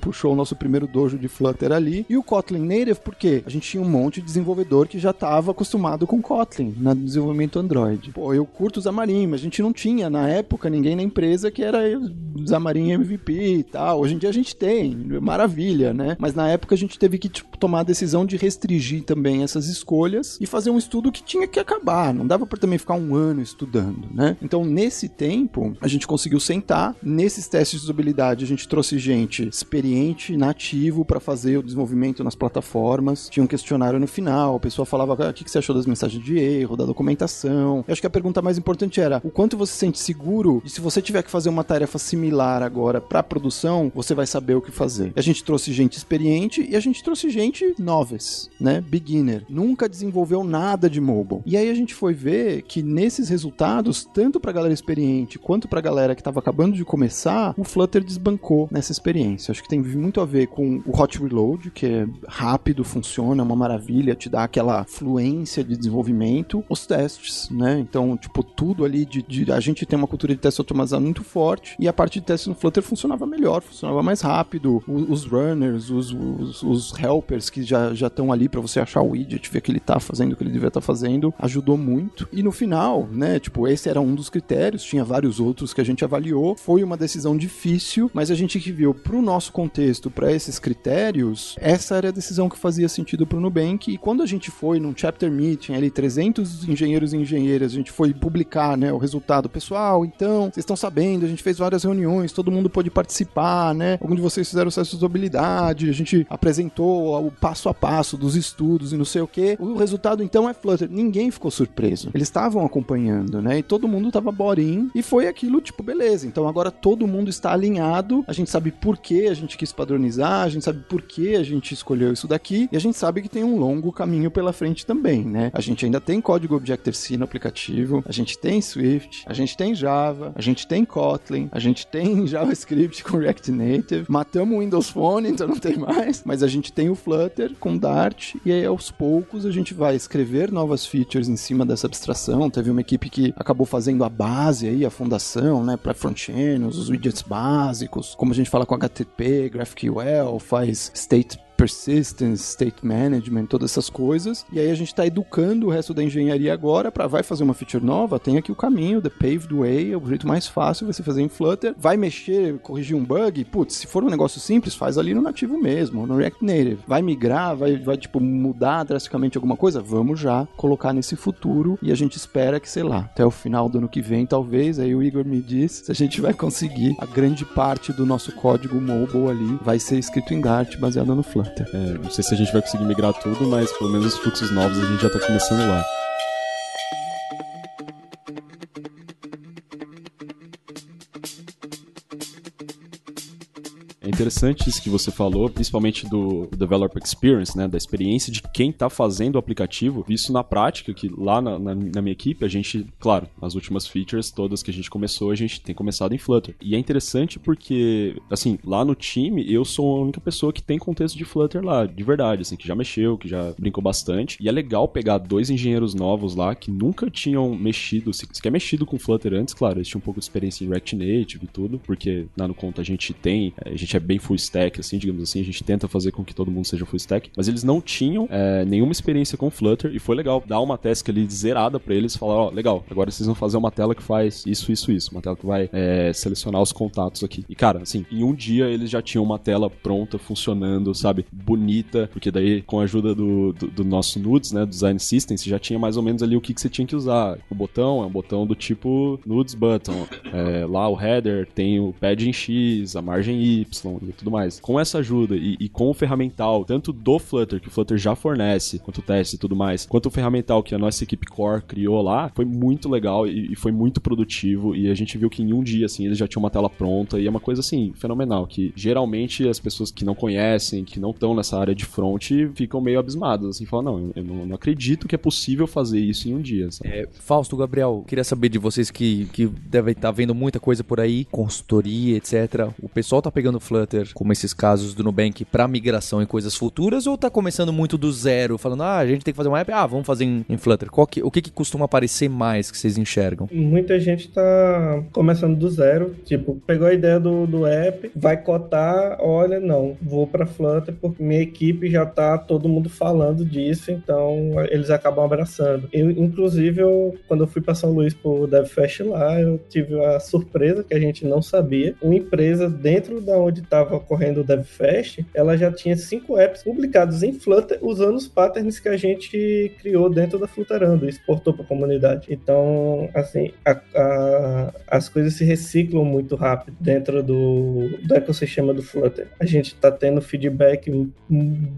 puxou o nosso primeiro dojo de Flutter ali, e o Kotlin Native, porque a gente tinha um monte de desenvolvedor que já estava acostumado com Kotlin no desenvolvimento Android. Pô, eu curto Xamarin, mas a gente não tinha na época ninguém na empresa que era Xamarin MVP e tal. Hoje em dia a gente tem, maravilha, né? Mas na época a gente teve que tipo, tomar a decisão de restringir também essas escolhas e fazer um estudo que tinha que acabar. Não dava para também ficar um ano estudando, né? Então, nesse tempo, a gente conseguiu sentar. Nesses testes de usabilidade, a gente trouxe gente experiente, nativo, para fazer o desenvolvimento nas plataformas. Tinha um questionário no final, a pessoa falava ah, o que você achou das mensagens de erro, da documentação. Eu acho que a pergunta mais importante era o quanto você se sente seguro e se você tiver que fazer uma tarefa similar agora para produção, você vai saber o que fazer. A gente trouxe gente experiente e a gente trouxe gente noves, né? Beginner. Nunca desenvolveu nada de mobile. E aí a gente foi ver que nesses resultados, tanto para galera experiente quanto para galera que estava acabando de começar, o Flutter desbancou nessa experiência. Acho que tem muito a ver com o hot reload, que é rápido, funciona, é uma maravilha, te dá aquela fluência de desenvolvimento. Os testes, né? Então, tipo, tudo ali de, de a gente tem uma cultura de teste automatizado muito forte e a parte de teste no Flutter funcionava melhor, funcionava mais rápido. O, os runners, os, os, os, helpers que já estão ali para você achar o widget, ver que ele tá fazendo o que ele devia estar tá fazendo, ajudou muito. E no final, né, tipo, esse era um dos critérios, tinha vários outros que a gente avaliou. Foi uma decisão difícil, mas a gente viu pro nosso contexto, para esses critérios, essa era a decisão que fazia sentido pro Nubank. E quando a gente foi num chapter meeting, ali 300 engenheiros e engenheiras, a gente foi publicar, né, o resultado. Pessoal, então, vocês estão sabendo, a gente fez várias reuniões, todo mundo pôde participar, né? Algum de vocês fizeram acesso de usabilidade, a gente apresentou o passo a passo dos estudos e não sei o que. O resultado então é Flutter. Ninguém ficou surpreso. Eles estavam acompanhando, né? E todo mundo tava boring e foi aquilo, tipo, beleza. Então agora todo mundo está alinhado, a gente sabe por que a gente quis padronizar, a gente sabe por que a gente escolheu isso daqui e a gente sabe que tem um longo caminho pela frente também, né? A gente ainda tem código Objective-C no aplicativo, a gente tem Swift, a gente tem Java, a gente tem Kotlin, a gente tem JavaScript com React Native, matamos o Windows Phone, então não tem mais, mas a gente tem o Flutter com Dart e aí aos poucos a gente vai escrever novas features em cima dessa abstração. Teve uma equipe que acabou fazendo a base aí, a fundação, né, para front-end, os widgets básicos, como a gente fala com HTTP, GraphQL, faz state persistence, state management, todas essas coisas. E aí a gente está educando o resto da engenharia agora para vai fazer uma feature nova, tem aqui o caminho, the paved way, é o jeito mais fácil você fazer em Flutter. Vai mexer, corrigir um bug, putz, se for um negócio simples, faz ali no nativo mesmo, no React Native. Vai migrar, vai, vai tipo mudar drasticamente alguma coisa, vamos já colocar nesse futuro e a gente espera que, sei lá, até o final do ano que vem, talvez, aí o Igor me diz se a gente vai conseguir a grande parte do nosso código mobile ali vai ser escrito em Dart baseado no Flutter. É, não sei se a gente vai conseguir migrar tudo, mas pelo menos os fluxos novos a gente já está começando lá. Interessante isso que você falou, principalmente do developer experience, né, da experiência de quem está fazendo o aplicativo. Isso na prática, que lá na, na, na, minha equipe, a gente, claro, as últimas features todas que a gente começou, a gente tem começado em Flutter. E é interessante porque, assim, lá no time, eu sou a única pessoa que tem contexto de Flutter lá, de verdade, assim, que já mexeu, que já brincou bastante. E é legal pegar dois engenheiros novos lá que nunca tinham mexido, se quer mexido com Flutter antes, claro, eles tinham um pouco de experiência em React Native e tudo, porque lá no conta a gente tem, a gente é bem full stack, assim, digamos assim. A gente tenta fazer com que todo mundo seja full stack. Mas eles não tinham é, nenhuma experiência com Flutter e foi legal dar uma task ali zerada para eles falar, ó, oh, legal, agora vocês vão fazer uma tela que faz isso, isso, isso. Uma tela que vai é, selecionar os contatos aqui. E, cara, assim, em um dia eles já tinham uma tela pronta, funcionando, sabe? Bonita, porque daí, com a ajuda do, do, do nosso Nudes, né, Design System, você já tinha mais ou menos ali o que, que você tinha que usar. O botão é um botão do tipo Nudes Button. É, lá o header tem o pad em X, a margem Y, E tudo mais. Com essa ajuda e, e com o ferramental, tanto do Flutter, que o Flutter já fornece, quanto o teste e tudo mais, quanto o ferramental que a nossa equipe core criou lá, foi muito legal e, e foi muito produtivo. E a gente viu que em um dia, assim, eles já tinham uma tela pronta. E é uma coisa, assim, fenomenal. Que geralmente as pessoas que não conhecem, que não estão nessa área de front, ficam meio abismadas, assim, falam, não, eu não, não acredito que é possível fazer isso em um dia. sabe? É, Fausto, Gabriel, queria saber de vocês que, que devem estar vendo muita coisa por aí, consultoria, etc. O pessoal tá pegando Flutter, como esses casos do Nubank, pra migração em coisas futuras, ou tá começando muito do zero, falando, ah, a gente tem que fazer uma app, ah, vamos fazer em, em Flutter. Que- o que, que costuma aparecer mais que vocês enxergam? Muita gente tá começando do zero, tipo, pegou a ideia do, do app, vai cotar, olha, não, vou pra Flutter porque minha equipe já tá todo mundo falando disso, então eles acabam abraçando. Eu, inclusive, eu, quando eu fui pra São Luís pro DevFest lá, eu tive a surpresa que a gente não sabia. Uma empresa dentro da onde estava ocorrendo o DevFest, ela já tinha cinco apps publicados em Flutter usando os patterns que a gente criou dentro da Flutterando e exportou para a comunidade. Então, assim, a- a- as coisas se reciclam muito rápido dentro do, do ecossistema do Flutter. A gente está tendo feedback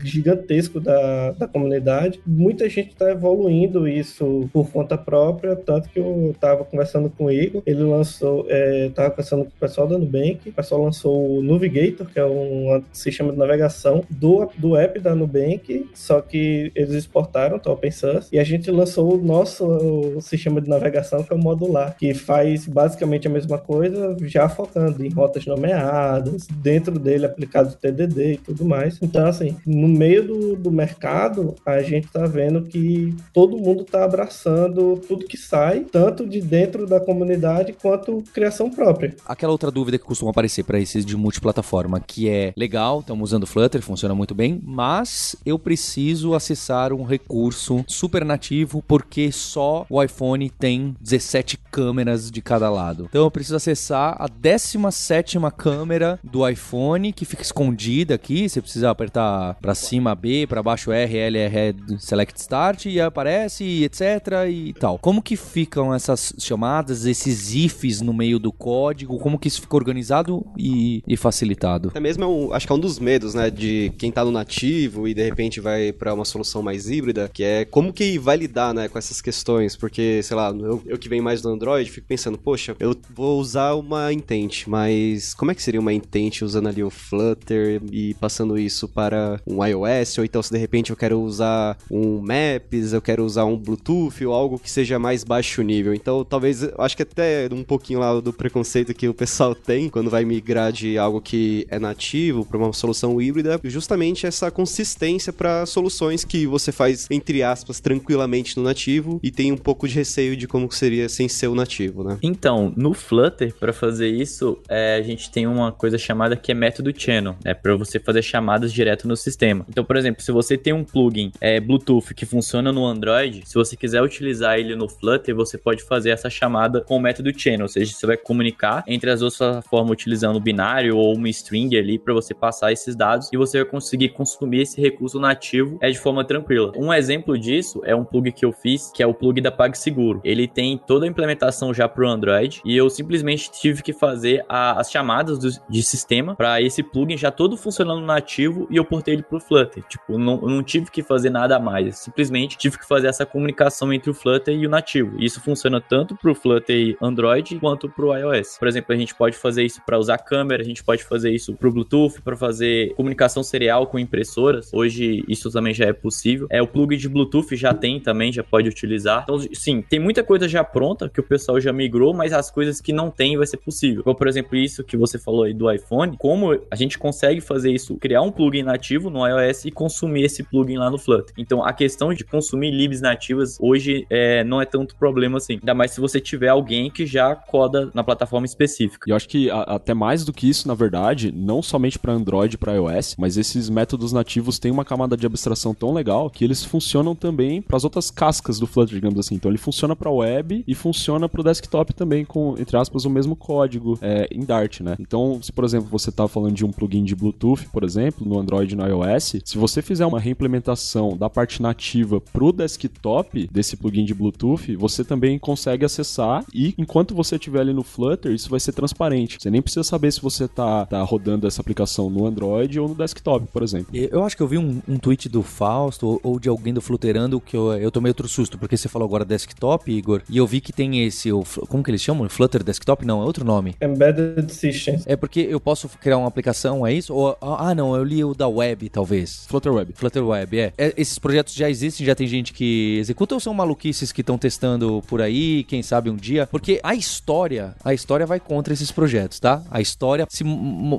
gigantesco da, da comunidade. Muita gente está evoluindo isso por conta própria, tanto que eu estava conversando com o Igor, ele lançou, estava conversando com o pessoal da Nubank, o pessoal lançou o Navigator, que é um sistema de navegação do, do app da Nubank, só que eles exportaram para open source, e a gente lançou o nosso sistema de navegação, que é o modular, que faz basicamente a mesma coisa, já focando em rotas nomeadas, dentro dele aplicado TDD e tudo mais. Então, assim, no meio do, do mercado, a gente tá vendo que todo mundo tá abraçando tudo que sai, tanto de dentro da comunidade quanto criação própria. Aquela outra dúvida que costuma aparecer para esses de multiplataforma, que é legal, estamos usando Flutter, funciona muito bem, mas eu preciso acessar um recurso super nativo porque só o iPhone tem 17 câmeras de cada lado. Então eu preciso acessar a 17 câmera do iPhone que fica escondida aqui, você precisa apertar para cima B, para baixo R, L, R, Select Start e aparece, etc e tal. Como que ficam essas chamadas, esses ifs no meio do código? Como que isso fica organizado e, e facilitado? Até mesmo é um, acho que é um dos medos, né, de quem tá no nativo e de repente vai pra uma solução mais híbrida, que é como que vai lidar, né, com essas questões, porque, sei lá, eu, eu que venho mais do Android, fico pensando, poxa, eu vou usar uma intent, mas como é que seria uma intent usando ali o Flutter e passando isso para um iOS, ou então se de repente eu quero usar um Maps, eu quero usar um Bluetooth ou algo que seja mais baixo nível. Então, talvez, acho que até um pouquinho lá do preconceito que o pessoal tem quando vai migrar de algo que é nativo para uma solução híbrida, justamente essa consistência para soluções que você faz entre aspas tranquilamente no nativo e tem um pouco de receio de como seria sem ser o nativo, né? Então, no Flutter, para fazer isso, é, a gente tem uma coisa chamada que é método channel, é para você fazer chamadas direto no sistema. Então, por exemplo, se você tem um plugin é, Bluetooth que funciona no Android, se você quiser utilizar ele no Flutter, você pode fazer essa chamada com o método channel, ou seja, você vai comunicar entre as duas plataformas utilizando binário ou uma string ali para você passar esses dados e você vai conseguir consumir esse recurso nativo é de forma tranquila. Um exemplo disso é um plug que eu fiz, que é o plug da PagSeguro. Ele tem toda a implementação já para o Android e eu simplesmente tive que fazer a- as chamadas do- de sistema para esse plugin já todo funcionando nativo e eu portei ele pro Flutter. Tipo, não, não tive que fazer nada mais, simplesmente tive que fazer essa comunicação entre o Flutter e o nativo. Isso funciona tanto pro Flutter Android quanto pro iOS. Por exemplo, a gente pode fazer isso para usar câmera, a gente pode fazer isso pro Bluetooth, para fazer comunicação serial com impressoras. Hoje isso também já é possível. É o plug de Bluetooth já tem também, já pode utilizar. Então, sim, tem muita coisa já pronta que o pessoal já migrou, mas as coisas que não tem vai ser possível. Como, por exemplo, isso que você falou aí do iPhone, como a gente consegue fazer isso, criar um plugin nativo no iOS e consumir esse plugin lá no Flutter. Então, a questão de consumir libs nativas hoje é, não é tanto problema assim. Ainda mais se você tiver alguém que já coda na plataforma específica. E eu acho que a- até mais do que isso, na verdade, não somente para Android e para iOS, mas esses métodos nativos têm uma camada de abstração tão legal que eles funcionam também para as outras cascas do Flutter, digamos assim. Então ele funciona para web e funciona para o desktop também com, entre aspas, o mesmo código é, em Dart, né? Então, se por exemplo você tá falando de um plugin de Bluetooth, por exemplo, no Android e no iOS, se você fizer uma reimplementação da parte nativa pro desktop desse plugin de Bluetooth, você também consegue acessar e enquanto você estiver ali no Flutter, isso vai ser transparente. Você nem precisa saber se você tá tá rodando essa aplicação no Android ou no desktop, por exemplo. Eu acho que eu vi um, um tweet do Fausto ou, de alguém do Fluterando que eu, eu tomei outro susto, porque você falou agora desktop, Igor, e eu vi que tem esse, o, como que eles chamam? Flutter Desktop? Não, é outro nome. Embedded Systems. É porque eu posso criar uma aplicação, é isso? Ou, ah, não, eu li o da web, talvez. Flutter Web. Flutter Web, é. É, Esses projetos já existem, já tem gente que executa ou são maluquices que estão testando por aí, quem sabe um dia? Porque a história, a história vai contra esses projetos, tá? A história se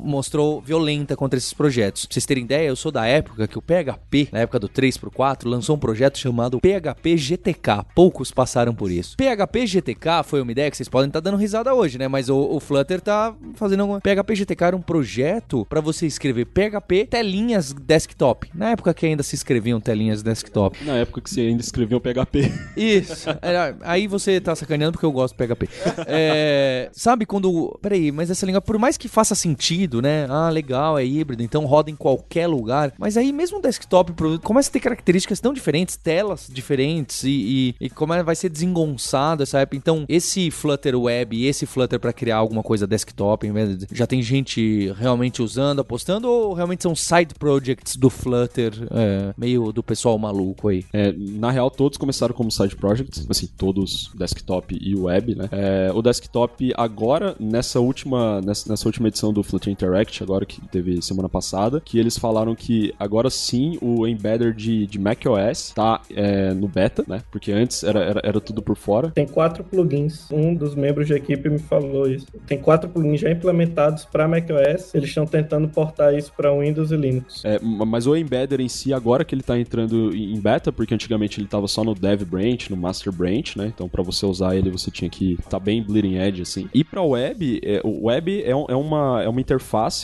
mostrou violenta contra esses projetos. Pra vocês terem ideia, eu sou da época que o PHP, na época do 3 pro 4, lançou um projeto chamado PHP GTK. Poucos passaram por isso. PHP GTK foi uma ideia que vocês podem estar dando risada hoje, né? Mas o, o Flutter tá fazendo uma... PHP GTK era um projeto para você escrever PHP telinhas desktop. Na época que ainda se escreviam telinhas desktop. Na época que você ainda escrevia um PHP. Isso. Era- aí você tá sacaneando porque eu gosto do PHP. É, sabe quando. Peraí, mas essa língua, por mais que faça sentido, né? Ah, legal, é híbrido, então roda em qualquer lugar. Mas aí mesmo o desktop começa a ter características tão diferentes, telas diferentes e, e, e como é, vai ser desengonçado essa app. Então, esse Flutter Web e esse Flutter pra criar alguma coisa desktop, já tem gente realmente usando, apostando, ou realmente são side projects do Flutter, é, meio do pessoal maluco aí? É, na real, todos começaram como side projects, assim, todos desktop e web, né? É, o desktop agora, nessa última, nessa, nessa última edição do Flutter Interact, agora que teve semana passada, que eles falaram que agora sim o embedder de, de macOS tá é, no beta, né? Porque antes era, era, era tudo por fora. Tem quatro plugins. Um dos membros da equipe me falou isso. Tem quatro plugins já implementados para macOS. Eles estão tentando portar isso para Windows e Linux. É, mas o embedder em si, agora que ele tá entrando em beta, porque antigamente ele tava só no dev branch, no master branch, né? Então pra você usar ele, você tinha que tá bem bleeding edge, assim. E pra web, é, o web é, um- é uma, é uma interface,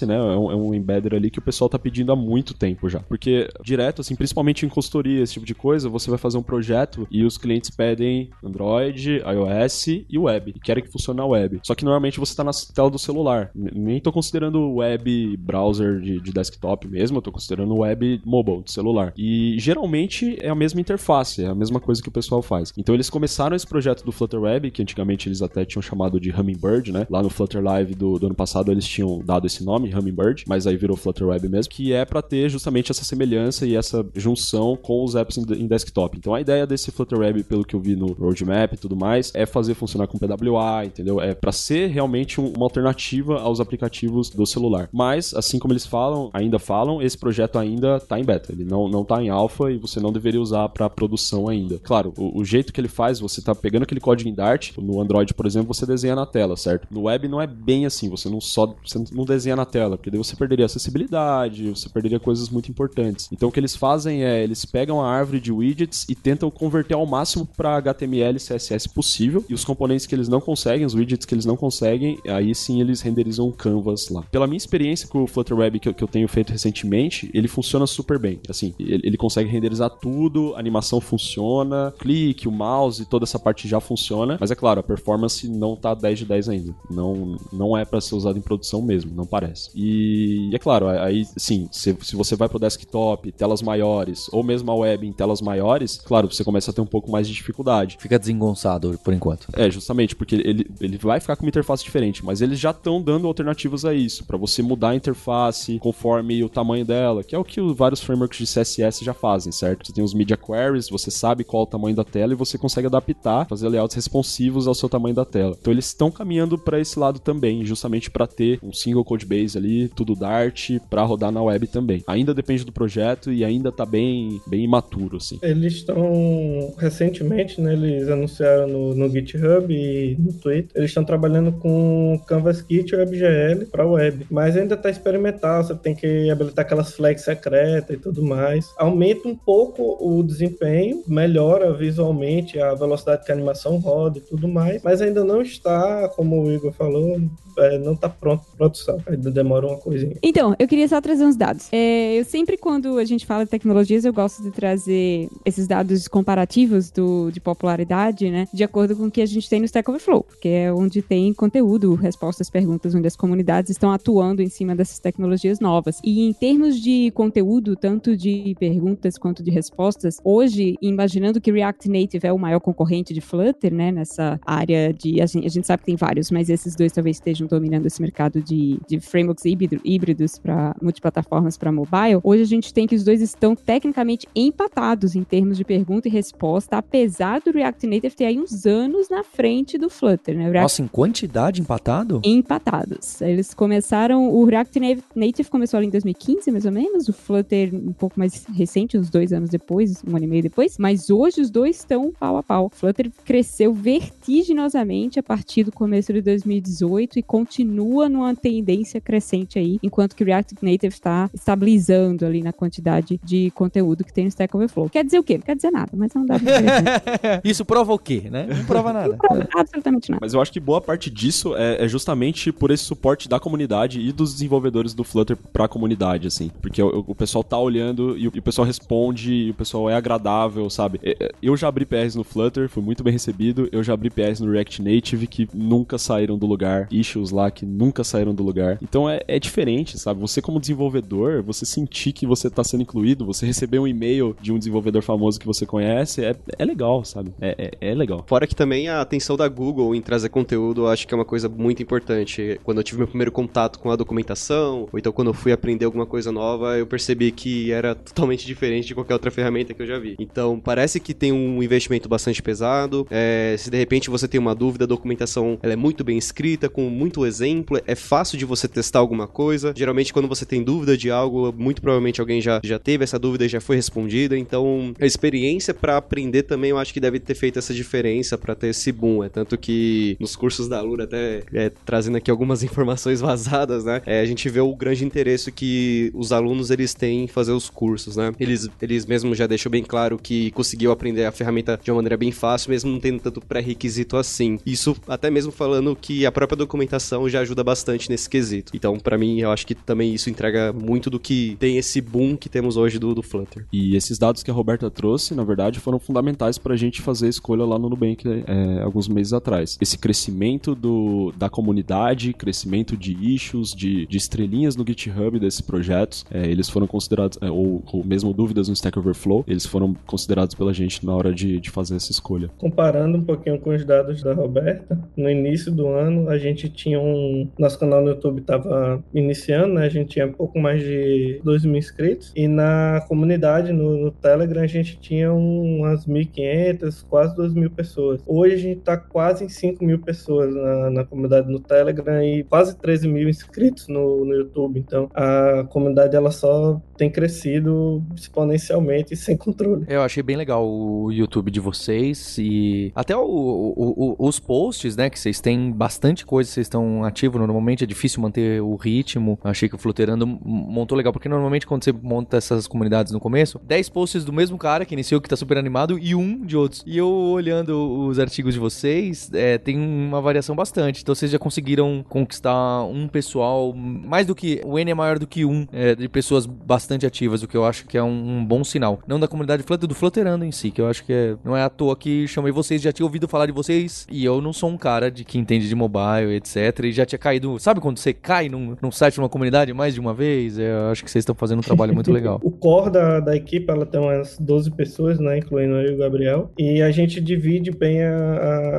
né? É um, é um embedder ali que o pessoal tá pedindo há muito tempo já. Porque direto, assim, principalmente em consultoria, esse tipo de coisa, você vai fazer um projeto e os clientes pedem Android, iOS e web. E querem que funcione na web. Só que normalmente você tá na tela do celular. Nem tô considerando web browser de, de desktop mesmo, eu tô considerando web mobile, de celular. E geralmente é a mesma interface, é a mesma coisa que o pessoal faz. Então eles começaram esse projeto do Flutter Web, que antigamente eles até tinham chamado de Hummingbird, né? Lá no Flutter Live do, do ano passado eles tinham dado esse nome, Hummingbird, mas aí virou Flutter Web mesmo, que é para ter justamente essa semelhança e essa junção com os apps em, desktop. Então a ideia desse Flutter Web, pelo que eu vi no roadmap e tudo mais, é fazer funcionar com PWA, entendeu? É para ser realmente um- uma alternativa aos aplicativos do celular. Mas, assim como eles falam, ainda falam, esse projeto ainda tá em beta. Ele não, não tá em alpha e você não deveria usar para produção ainda. Claro, o, o jeito que ele faz, você tá pegando aquele código em Dart, no Android, por exemplo, você desenha na tela, certo? No web não é bem assim, você não só você não desenha na tela, porque daí você perderia acessibilidade, você perderia coisas muito importantes. Então o que eles fazem é, eles pegam a árvore de widgets e tentam converter ao máximo para HTML e CSS possível, e os componentes que eles não conseguem, os widgets que eles não conseguem, aí sim eles renderizam um canvas lá. Pela minha experiência com o Flutter Web que eu, que eu tenho feito recentemente, ele funciona super bem. Assim, ele, ele consegue renderizar tudo, a animação funciona, clique, o mouse, toda essa parte já funciona, mas é claro, a performance não tá 10 de 10 ainda. Não, não é para ser usado em produção mesmo, não parece. E, é claro, aí sim, se, se você vai pro desktop, telas maiores, ou mesmo a web em telas maiores, claro, você começa a ter um pouco mais de dificuldade. Fica desengonçado por enquanto. É, justamente, porque ele, ele vai ficar com uma interface diferente, mas eles já estão dando alternativas a isso, para você mudar a interface conforme o tamanho dela, que é o que vários frameworks de CSS já fazem, certo? Você tem os media queries, você sabe qual é o tamanho da tela e você consegue adaptar, fazer layouts responsivos ao seu tamanho da tela. Então eles estão caminhando para esse lado também, justamente para ter um single code base ali, tudo Dart, para rodar na web também. Ainda depende do projeto e ainda tá bem, bem imaturo, assim. Eles estão recentemente, né, eles anunciaram no, no GitHub e no Twitter, eles estão trabalhando com Canvas Kit WebGL para web, mas ainda está experimental, você tem que habilitar aquelas flags secretas e tudo mais. Aumenta um pouco o desempenho, melhora visualmente a velocidade que a animação roda e tudo mais, mas ainda não está, como o Igor falou, é, não está pronto para produção. Demora uma coisinha. Então, eu queria só trazer uns dados. É, eu sempre, quando a gente fala de tecnologias, eu gosto de trazer esses dados comparativos do, de popularidade, né? De acordo com o que a gente tem no Stack Overflow, porque é onde tem conteúdo, respostas, perguntas, onde as comunidades estão atuando em cima dessas tecnologias novas. E em termos de conteúdo, tanto de perguntas quanto de respostas, hoje, imaginando que React Native é o maior concorrente de Flutter, né? Nessa área de. A gente, a gente sabe que tem vários, mas esses dois talvez estejam dominando esse mercado de de, de frameworks híbrido, híbridos para multiplataformas para mobile, hoje a gente tem que os dois estão tecnicamente empatados em termos de pergunta e resposta, apesar do React Native ter aí uns anos na frente do Flutter, né? React Nossa, em quantidade empatado? empatados. Eles começaram, o React Native começou ali em 2015, mais ou menos, o Flutter um pouco mais recente, uns dois anos depois, um ano e meio depois, mas hoje os dois estão pau a pau. O Flutter cresceu vertiginosamente a partir do começo de 2018 e continua numa tendência crescente aí, enquanto que o React Native está estabilizando ali na quantidade de conteúdo que tem no Stack Overflow. Quer dizer o quê? Não quer dizer nada, mas não dá pra dizer. né? Isso prova o quê, né? Não prova nada. Absolutamente nada. Mas eu acho que boa parte disso é, é justamente por esse suporte da comunidade e dos desenvolvedores do Flutter pra comunidade, assim. Porque o, o pessoal tá olhando e o, e o pessoal responde, e o pessoal é agradável, sabe? É, é, Eu já abri PRs no Flutter, fui muito bem recebido. Eu já abri PRs no React Native que nunca saíram do lugar. Issues lá que nunca saíram do lugar. Então é, é diferente, sabe? Você como desenvolvedor, você sentir que você tá sendo incluído, você receber um e-mail de um desenvolvedor famoso que você conhece, é, é legal, sabe? É, é, é legal. Fora que também a atenção da Google em trazer conteúdo, eu acho que é uma coisa muito importante. Quando eu tive meu primeiro contato com a documentação, ou então quando eu fui aprender alguma coisa nova, eu percebi que era totalmente diferente de qualquer outra ferramenta que eu já vi. Então, parece que tem um investimento bastante pesado. É, se de repente você tem uma dúvida, a documentação ela é muito bem escrita, com muito exemplo, é fácil de você testar alguma coisa. Geralmente, quando você tem dúvida de algo, muito provavelmente alguém já, já teve essa dúvida e já foi respondida. Então, a experiência para aprender também eu acho que deve ter feito essa diferença para ter esse boom. É tanto que nos cursos da Lura, até é, trazendo aqui algumas informações vazadas, né? é, a gente vê o grande interesse que os alunos eles têm em fazer os cursos, né? Eles, eles mesmos já deixam bem claro que conseguiu aprender a ferramenta de uma maneira bem fácil, mesmo não tendo tanto pré-requisito assim. Isso até mesmo falando que a própria documentação já ajuda bastante nesse quesito. Então, para mim, eu acho que também isso entrega muito do que tem esse boom que temos hoje do, do Flutter. E esses dados que a Roberta trouxe, na verdade, foram fundamentais para a gente fazer a escolha lá no Nubank é, alguns meses atrás. Esse crescimento do, da comunidade, crescimento de issues, de, de estrelinhas no GitHub desses projetos, é, eles foram considerados, é, ou, ou mesmo dúvidas no Stack Overflow, eles foram considerados pela gente na hora de, de fazer essa escolha. Comparando um pouquinho com os dados da Roberta, no início do ano a gente tinha um. Nosso canal no YouTube estava iniciando, né? A gente tinha pouco mais de 2 mil inscritos. E na comunidade, no, no Telegram, a gente tinha um- umas 1.500, quase 2 mil pessoas. Hoje a gente está quase em 5 mil pessoas na, na comunidade no Telegram e quase 13 mil inscritos no, no YouTube. Então a comunidade ela só tem crescido exponencialmente e sem controle. Eu achei bem legal o YouTube de vocês e até o- o- o- os posts, né? Que vocês têm bastante coisa, vocês estão ativos. Normalmente é difícil manter o ritmo. Achei que o Fluterando m- montou legal, porque normalmente quando você monta essas comunidades no começo, 10 posts do mesmo cara que iniciou, que tá super animado, e um de outros. E eu olhando os artigos de vocês, é, tem uma variação bastante. Então vocês já conseguiram conquistar um pessoal, mais do que. O N é maior do que um, é, de pessoas bastante ativas, o que eu acho que é um, um bom sinal. Não da comunidade Flutter, do Flutterando em si, que eu acho que é, não é à toa que chamei vocês, já tinha ouvido falar de vocês, e eu não sou um cara de que entende de mobile, etc. E já tinha caído. Sabe quando você cai num, num site, numa comunidade mais de uma vez? É, Eu acho que vocês estão fazendo um trabalho muito legal. O core da, da equipe ela tem umas 12 pessoas, né, incluindo eu e o Gabriel, e a gente divide bem a-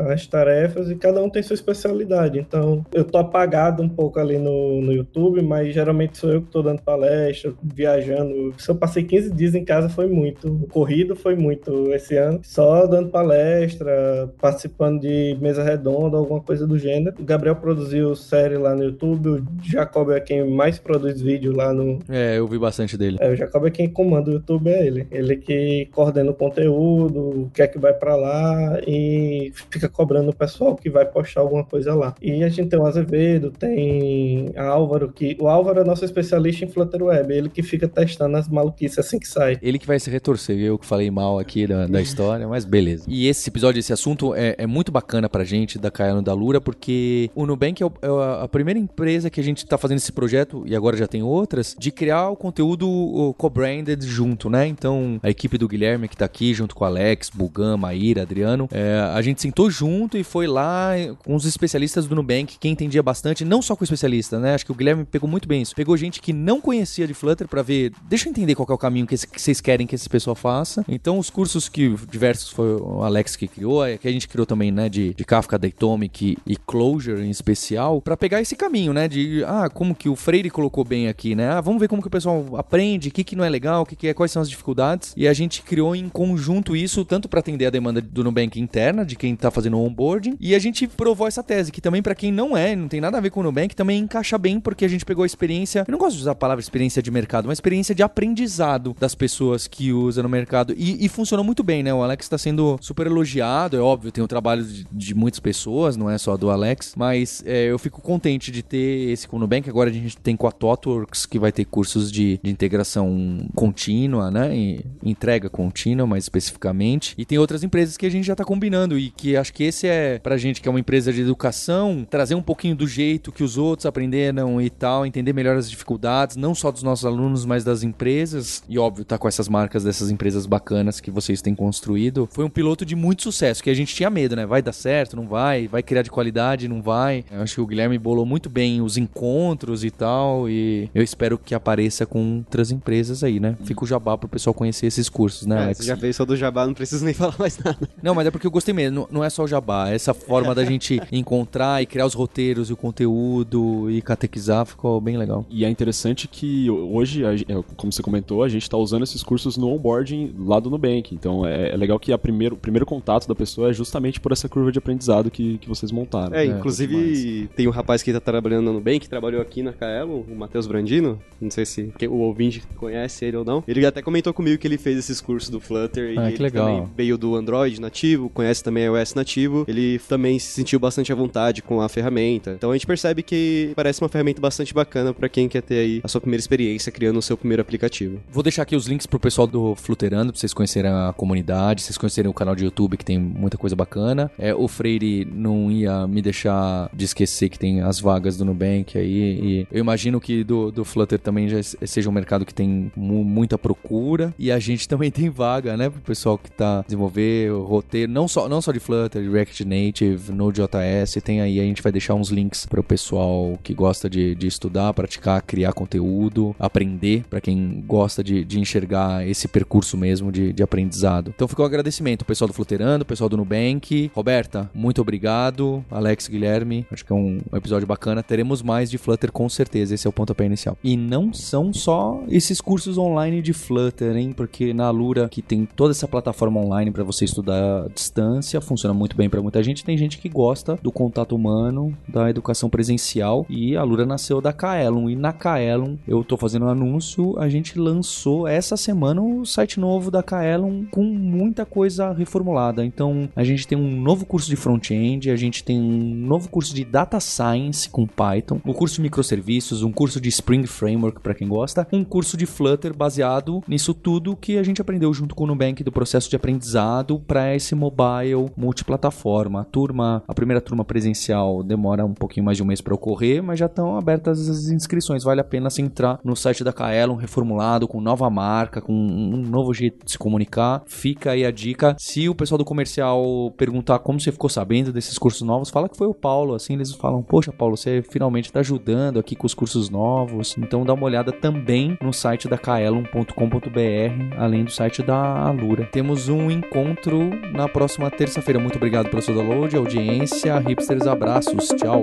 a- as tarefas e cada um tem sua especialidade. Então, eu tô apagado um pouco ali no, no YouTube, mas geralmente sou eu que tô dando palestra, viajando. Se eu passei 15 dias em casa foi muito. O corrido foi muito esse ano, só dando palestra, participando de mesa redonda, alguma coisa do gênero. O Gabriel produziu série lá no YouTube, o Jacob é quem mais produz vídeo lá no, É, eu vi bastante dele. é, o Jacob é quem comanda o YouTube, é ele. Ele que coordena o conteúdo, o que é que vai pra lá e fica cobrando o pessoal que vai postar alguma coisa lá. E a gente tem o Azevedo, tem a Álvaro, que o Álvaro é nosso especialista em Flutter Web, ele que fica testando as maluquices assim que sai. Ele que vai se retorcer, eu que falei mal aqui da, da história, mas beleza. E esse episódio, esse assunto é, é muito bacana pra gente da Caiano da Lura, porque o Nubank é, o- é a primeira empresa que a gente tá fazendo esse projeto, e agora já tem outras, de criar o conteúdo co-branded junto, né? Então, a equipe do Guilherme que tá aqui, junto com Alex, Bugan, Maíra, Adriano, é, a gente sentou junto e foi lá com os especialistas do Nubank, quem entendia bastante, não só com especialista, né? Acho que o Guilherme pegou muito bem isso. Pegou gente que não conhecia de Flutter pra ver, deixa eu entender qual é o caminho que, vocês querem que esse pessoal faça. Então, os cursos que diversos foi o Alex que criou, é, que a gente criou também, né, de, de Kafka, Datomic e Clojure em especial, pra pegar esse caminho. Né? De, ah, como que o Freire colocou bem aqui, né? Ah, vamos ver como que o pessoal aprende, o que, que não é legal, o que, que é, quais são as dificuldades. E a gente criou em conjunto isso, tanto para atender a demanda do Nubank interna, de quem tá fazendo o onboarding, e a gente provou essa tese, que também para quem não é, não tem nada a ver com o Nubank, também encaixa bem, porque a gente pegou a experiência, eu não gosto de usar a palavra experiência de mercado, mas experiência de aprendizado das pessoas que usam no mercado. E, e funcionou muito bem, né? O Alex está sendo super elogiado, é óbvio, tem o trabalho de, de muitas pessoas, não é só do Alex, mas é, eu fico contente de ter esse com o Nubank. Agora a gente tem com a ThoughtWorks, que vai ter cursos de, de integração contínua, né? E entrega contínua, mais especificamente. E tem outras empresas que a gente já está combinando e que acho que esse é, pra gente que é uma empresa de educação, trazer um pouquinho do jeito que os outros aprenderam e tal, entender melhor as dificuldades, não só dos nossos alunos, mas das empresas. E óbvio, tá com essas marcas dessas empresas bacanas que vocês têm construído. Foi um piloto de muito sucesso, que a gente tinha medo, né? Vai dar certo, não vai? Vai criar de qualidade, não vai? Eu acho que o Guilherme bolou muito bem os encontros e tal, e eu espero que apareça com outras empresas aí, né? Fica o jabá pro pessoal conhecer esses cursos, né, É, Alex? você já fez só do jabá, não preciso nem falar mais nada. Não, mas é porque eu gostei mesmo. Não, não é só o jabá. Essa forma da gente encontrar e criar os roteiros e o conteúdo e catequizar ficou bem legal. E é interessante que hoje, é, como você comentou, a gente está usando esses cursos no onboarding lá do Nubank. Então é, é legal que a primeiro, o primeiro contato da pessoa é justamente por essa curva de aprendizado que, que vocês montaram. É, demais. inclusive tem um rapaz que tá trabalhando no Nubank, que trabalhou aqui na Kaelo, o Matheus Brandino. Não sei se o ouvinte conhece ele ou não. Ele até comentou comigo que ele fez esses cursos do Flutter. Ah, e que legal. também veio do Android nativo, conhece também iOS nativo. Ele também se sentiu bastante à vontade com a ferramenta. Então a gente percebe que parece uma ferramenta bastante bacana pra quem quer ter aí a sua primeira experiência criando o seu primeiro aplicativo. Vou deixar aqui os links pro pessoal do Fluterando, pra vocês conhecerem a comunidade, vocês conhecerem o canal de YouTube que tem muita coisa bacana. É, o Freire não ia me deixar de esquecer que tem as vagas do Nubank aí. E eu imagino que do, do Flutter também já seja um mercado que tem mu- muita procura. E a gente também tem vaga, né? Pro pessoal que tá desenvolver o roteiro, não só, não só de Flutter, React Native, Node.js. Tem aí, a gente vai deixar uns links pro pessoal que gosta de, de estudar, praticar, criar conteúdo, aprender, pra quem gosta de, de enxergar esse percurso mesmo de, de aprendizado. Então ficou um agradecimento, pessoal do Fluterando, o pessoal do Nubank. Roberta, muito obrigado. Alex, Guilherme, acho que é um episódio bacana. Teremos mais de Flutter com certeza, esse é o pontapé inicial. E não são só esses cursos online de Flutter, hein? Porque na Alura, que tem toda essa plataforma online pra você estudar à distância, funciona muito bem pra muita gente. Tem gente que gosta do contato humano, da educação presencial. E a Alura nasceu da Kaelon. E na Kaelon, eu tô fazendo um anúncio, a gente lançou essa semana o site novo da Kaelon com muita coisa reformulada. Então, a gente tem um novo curso de front-end, a gente tem um novo curso de Data Science com Python, um curso de microserviços, um curso de Spring Framework para quem gosta, um curso de Flutter baseado nisso tudo que a gente aprendeu junto com o Nubank do processo de aprendizado para esse mobile multiplataforma. A turma, a primeira turma presencial demora um pouquinho mais de um mês para ocorrer, mas já estão abertas as inscrições. Vale a pena você entrar no site da Kaelon reformulado, com nova marca, com um novo jeito de se comunicar. Fica aí a dica. Se o pessoal do comercial perguntar como você ficou sabendo desses cursos novos, fala que foi o Paulo. Assim eles falam: Poxa, Paulo, você finalmente está ajudando aqui com os cursos novos. Então dá uma olhada também no site da kaelon.com.br, além do site da Alura. Temos um encontro na próxima terça-feira. Muito obrigado pelo seu download, audiência. Hipsters, abraços. Tchau.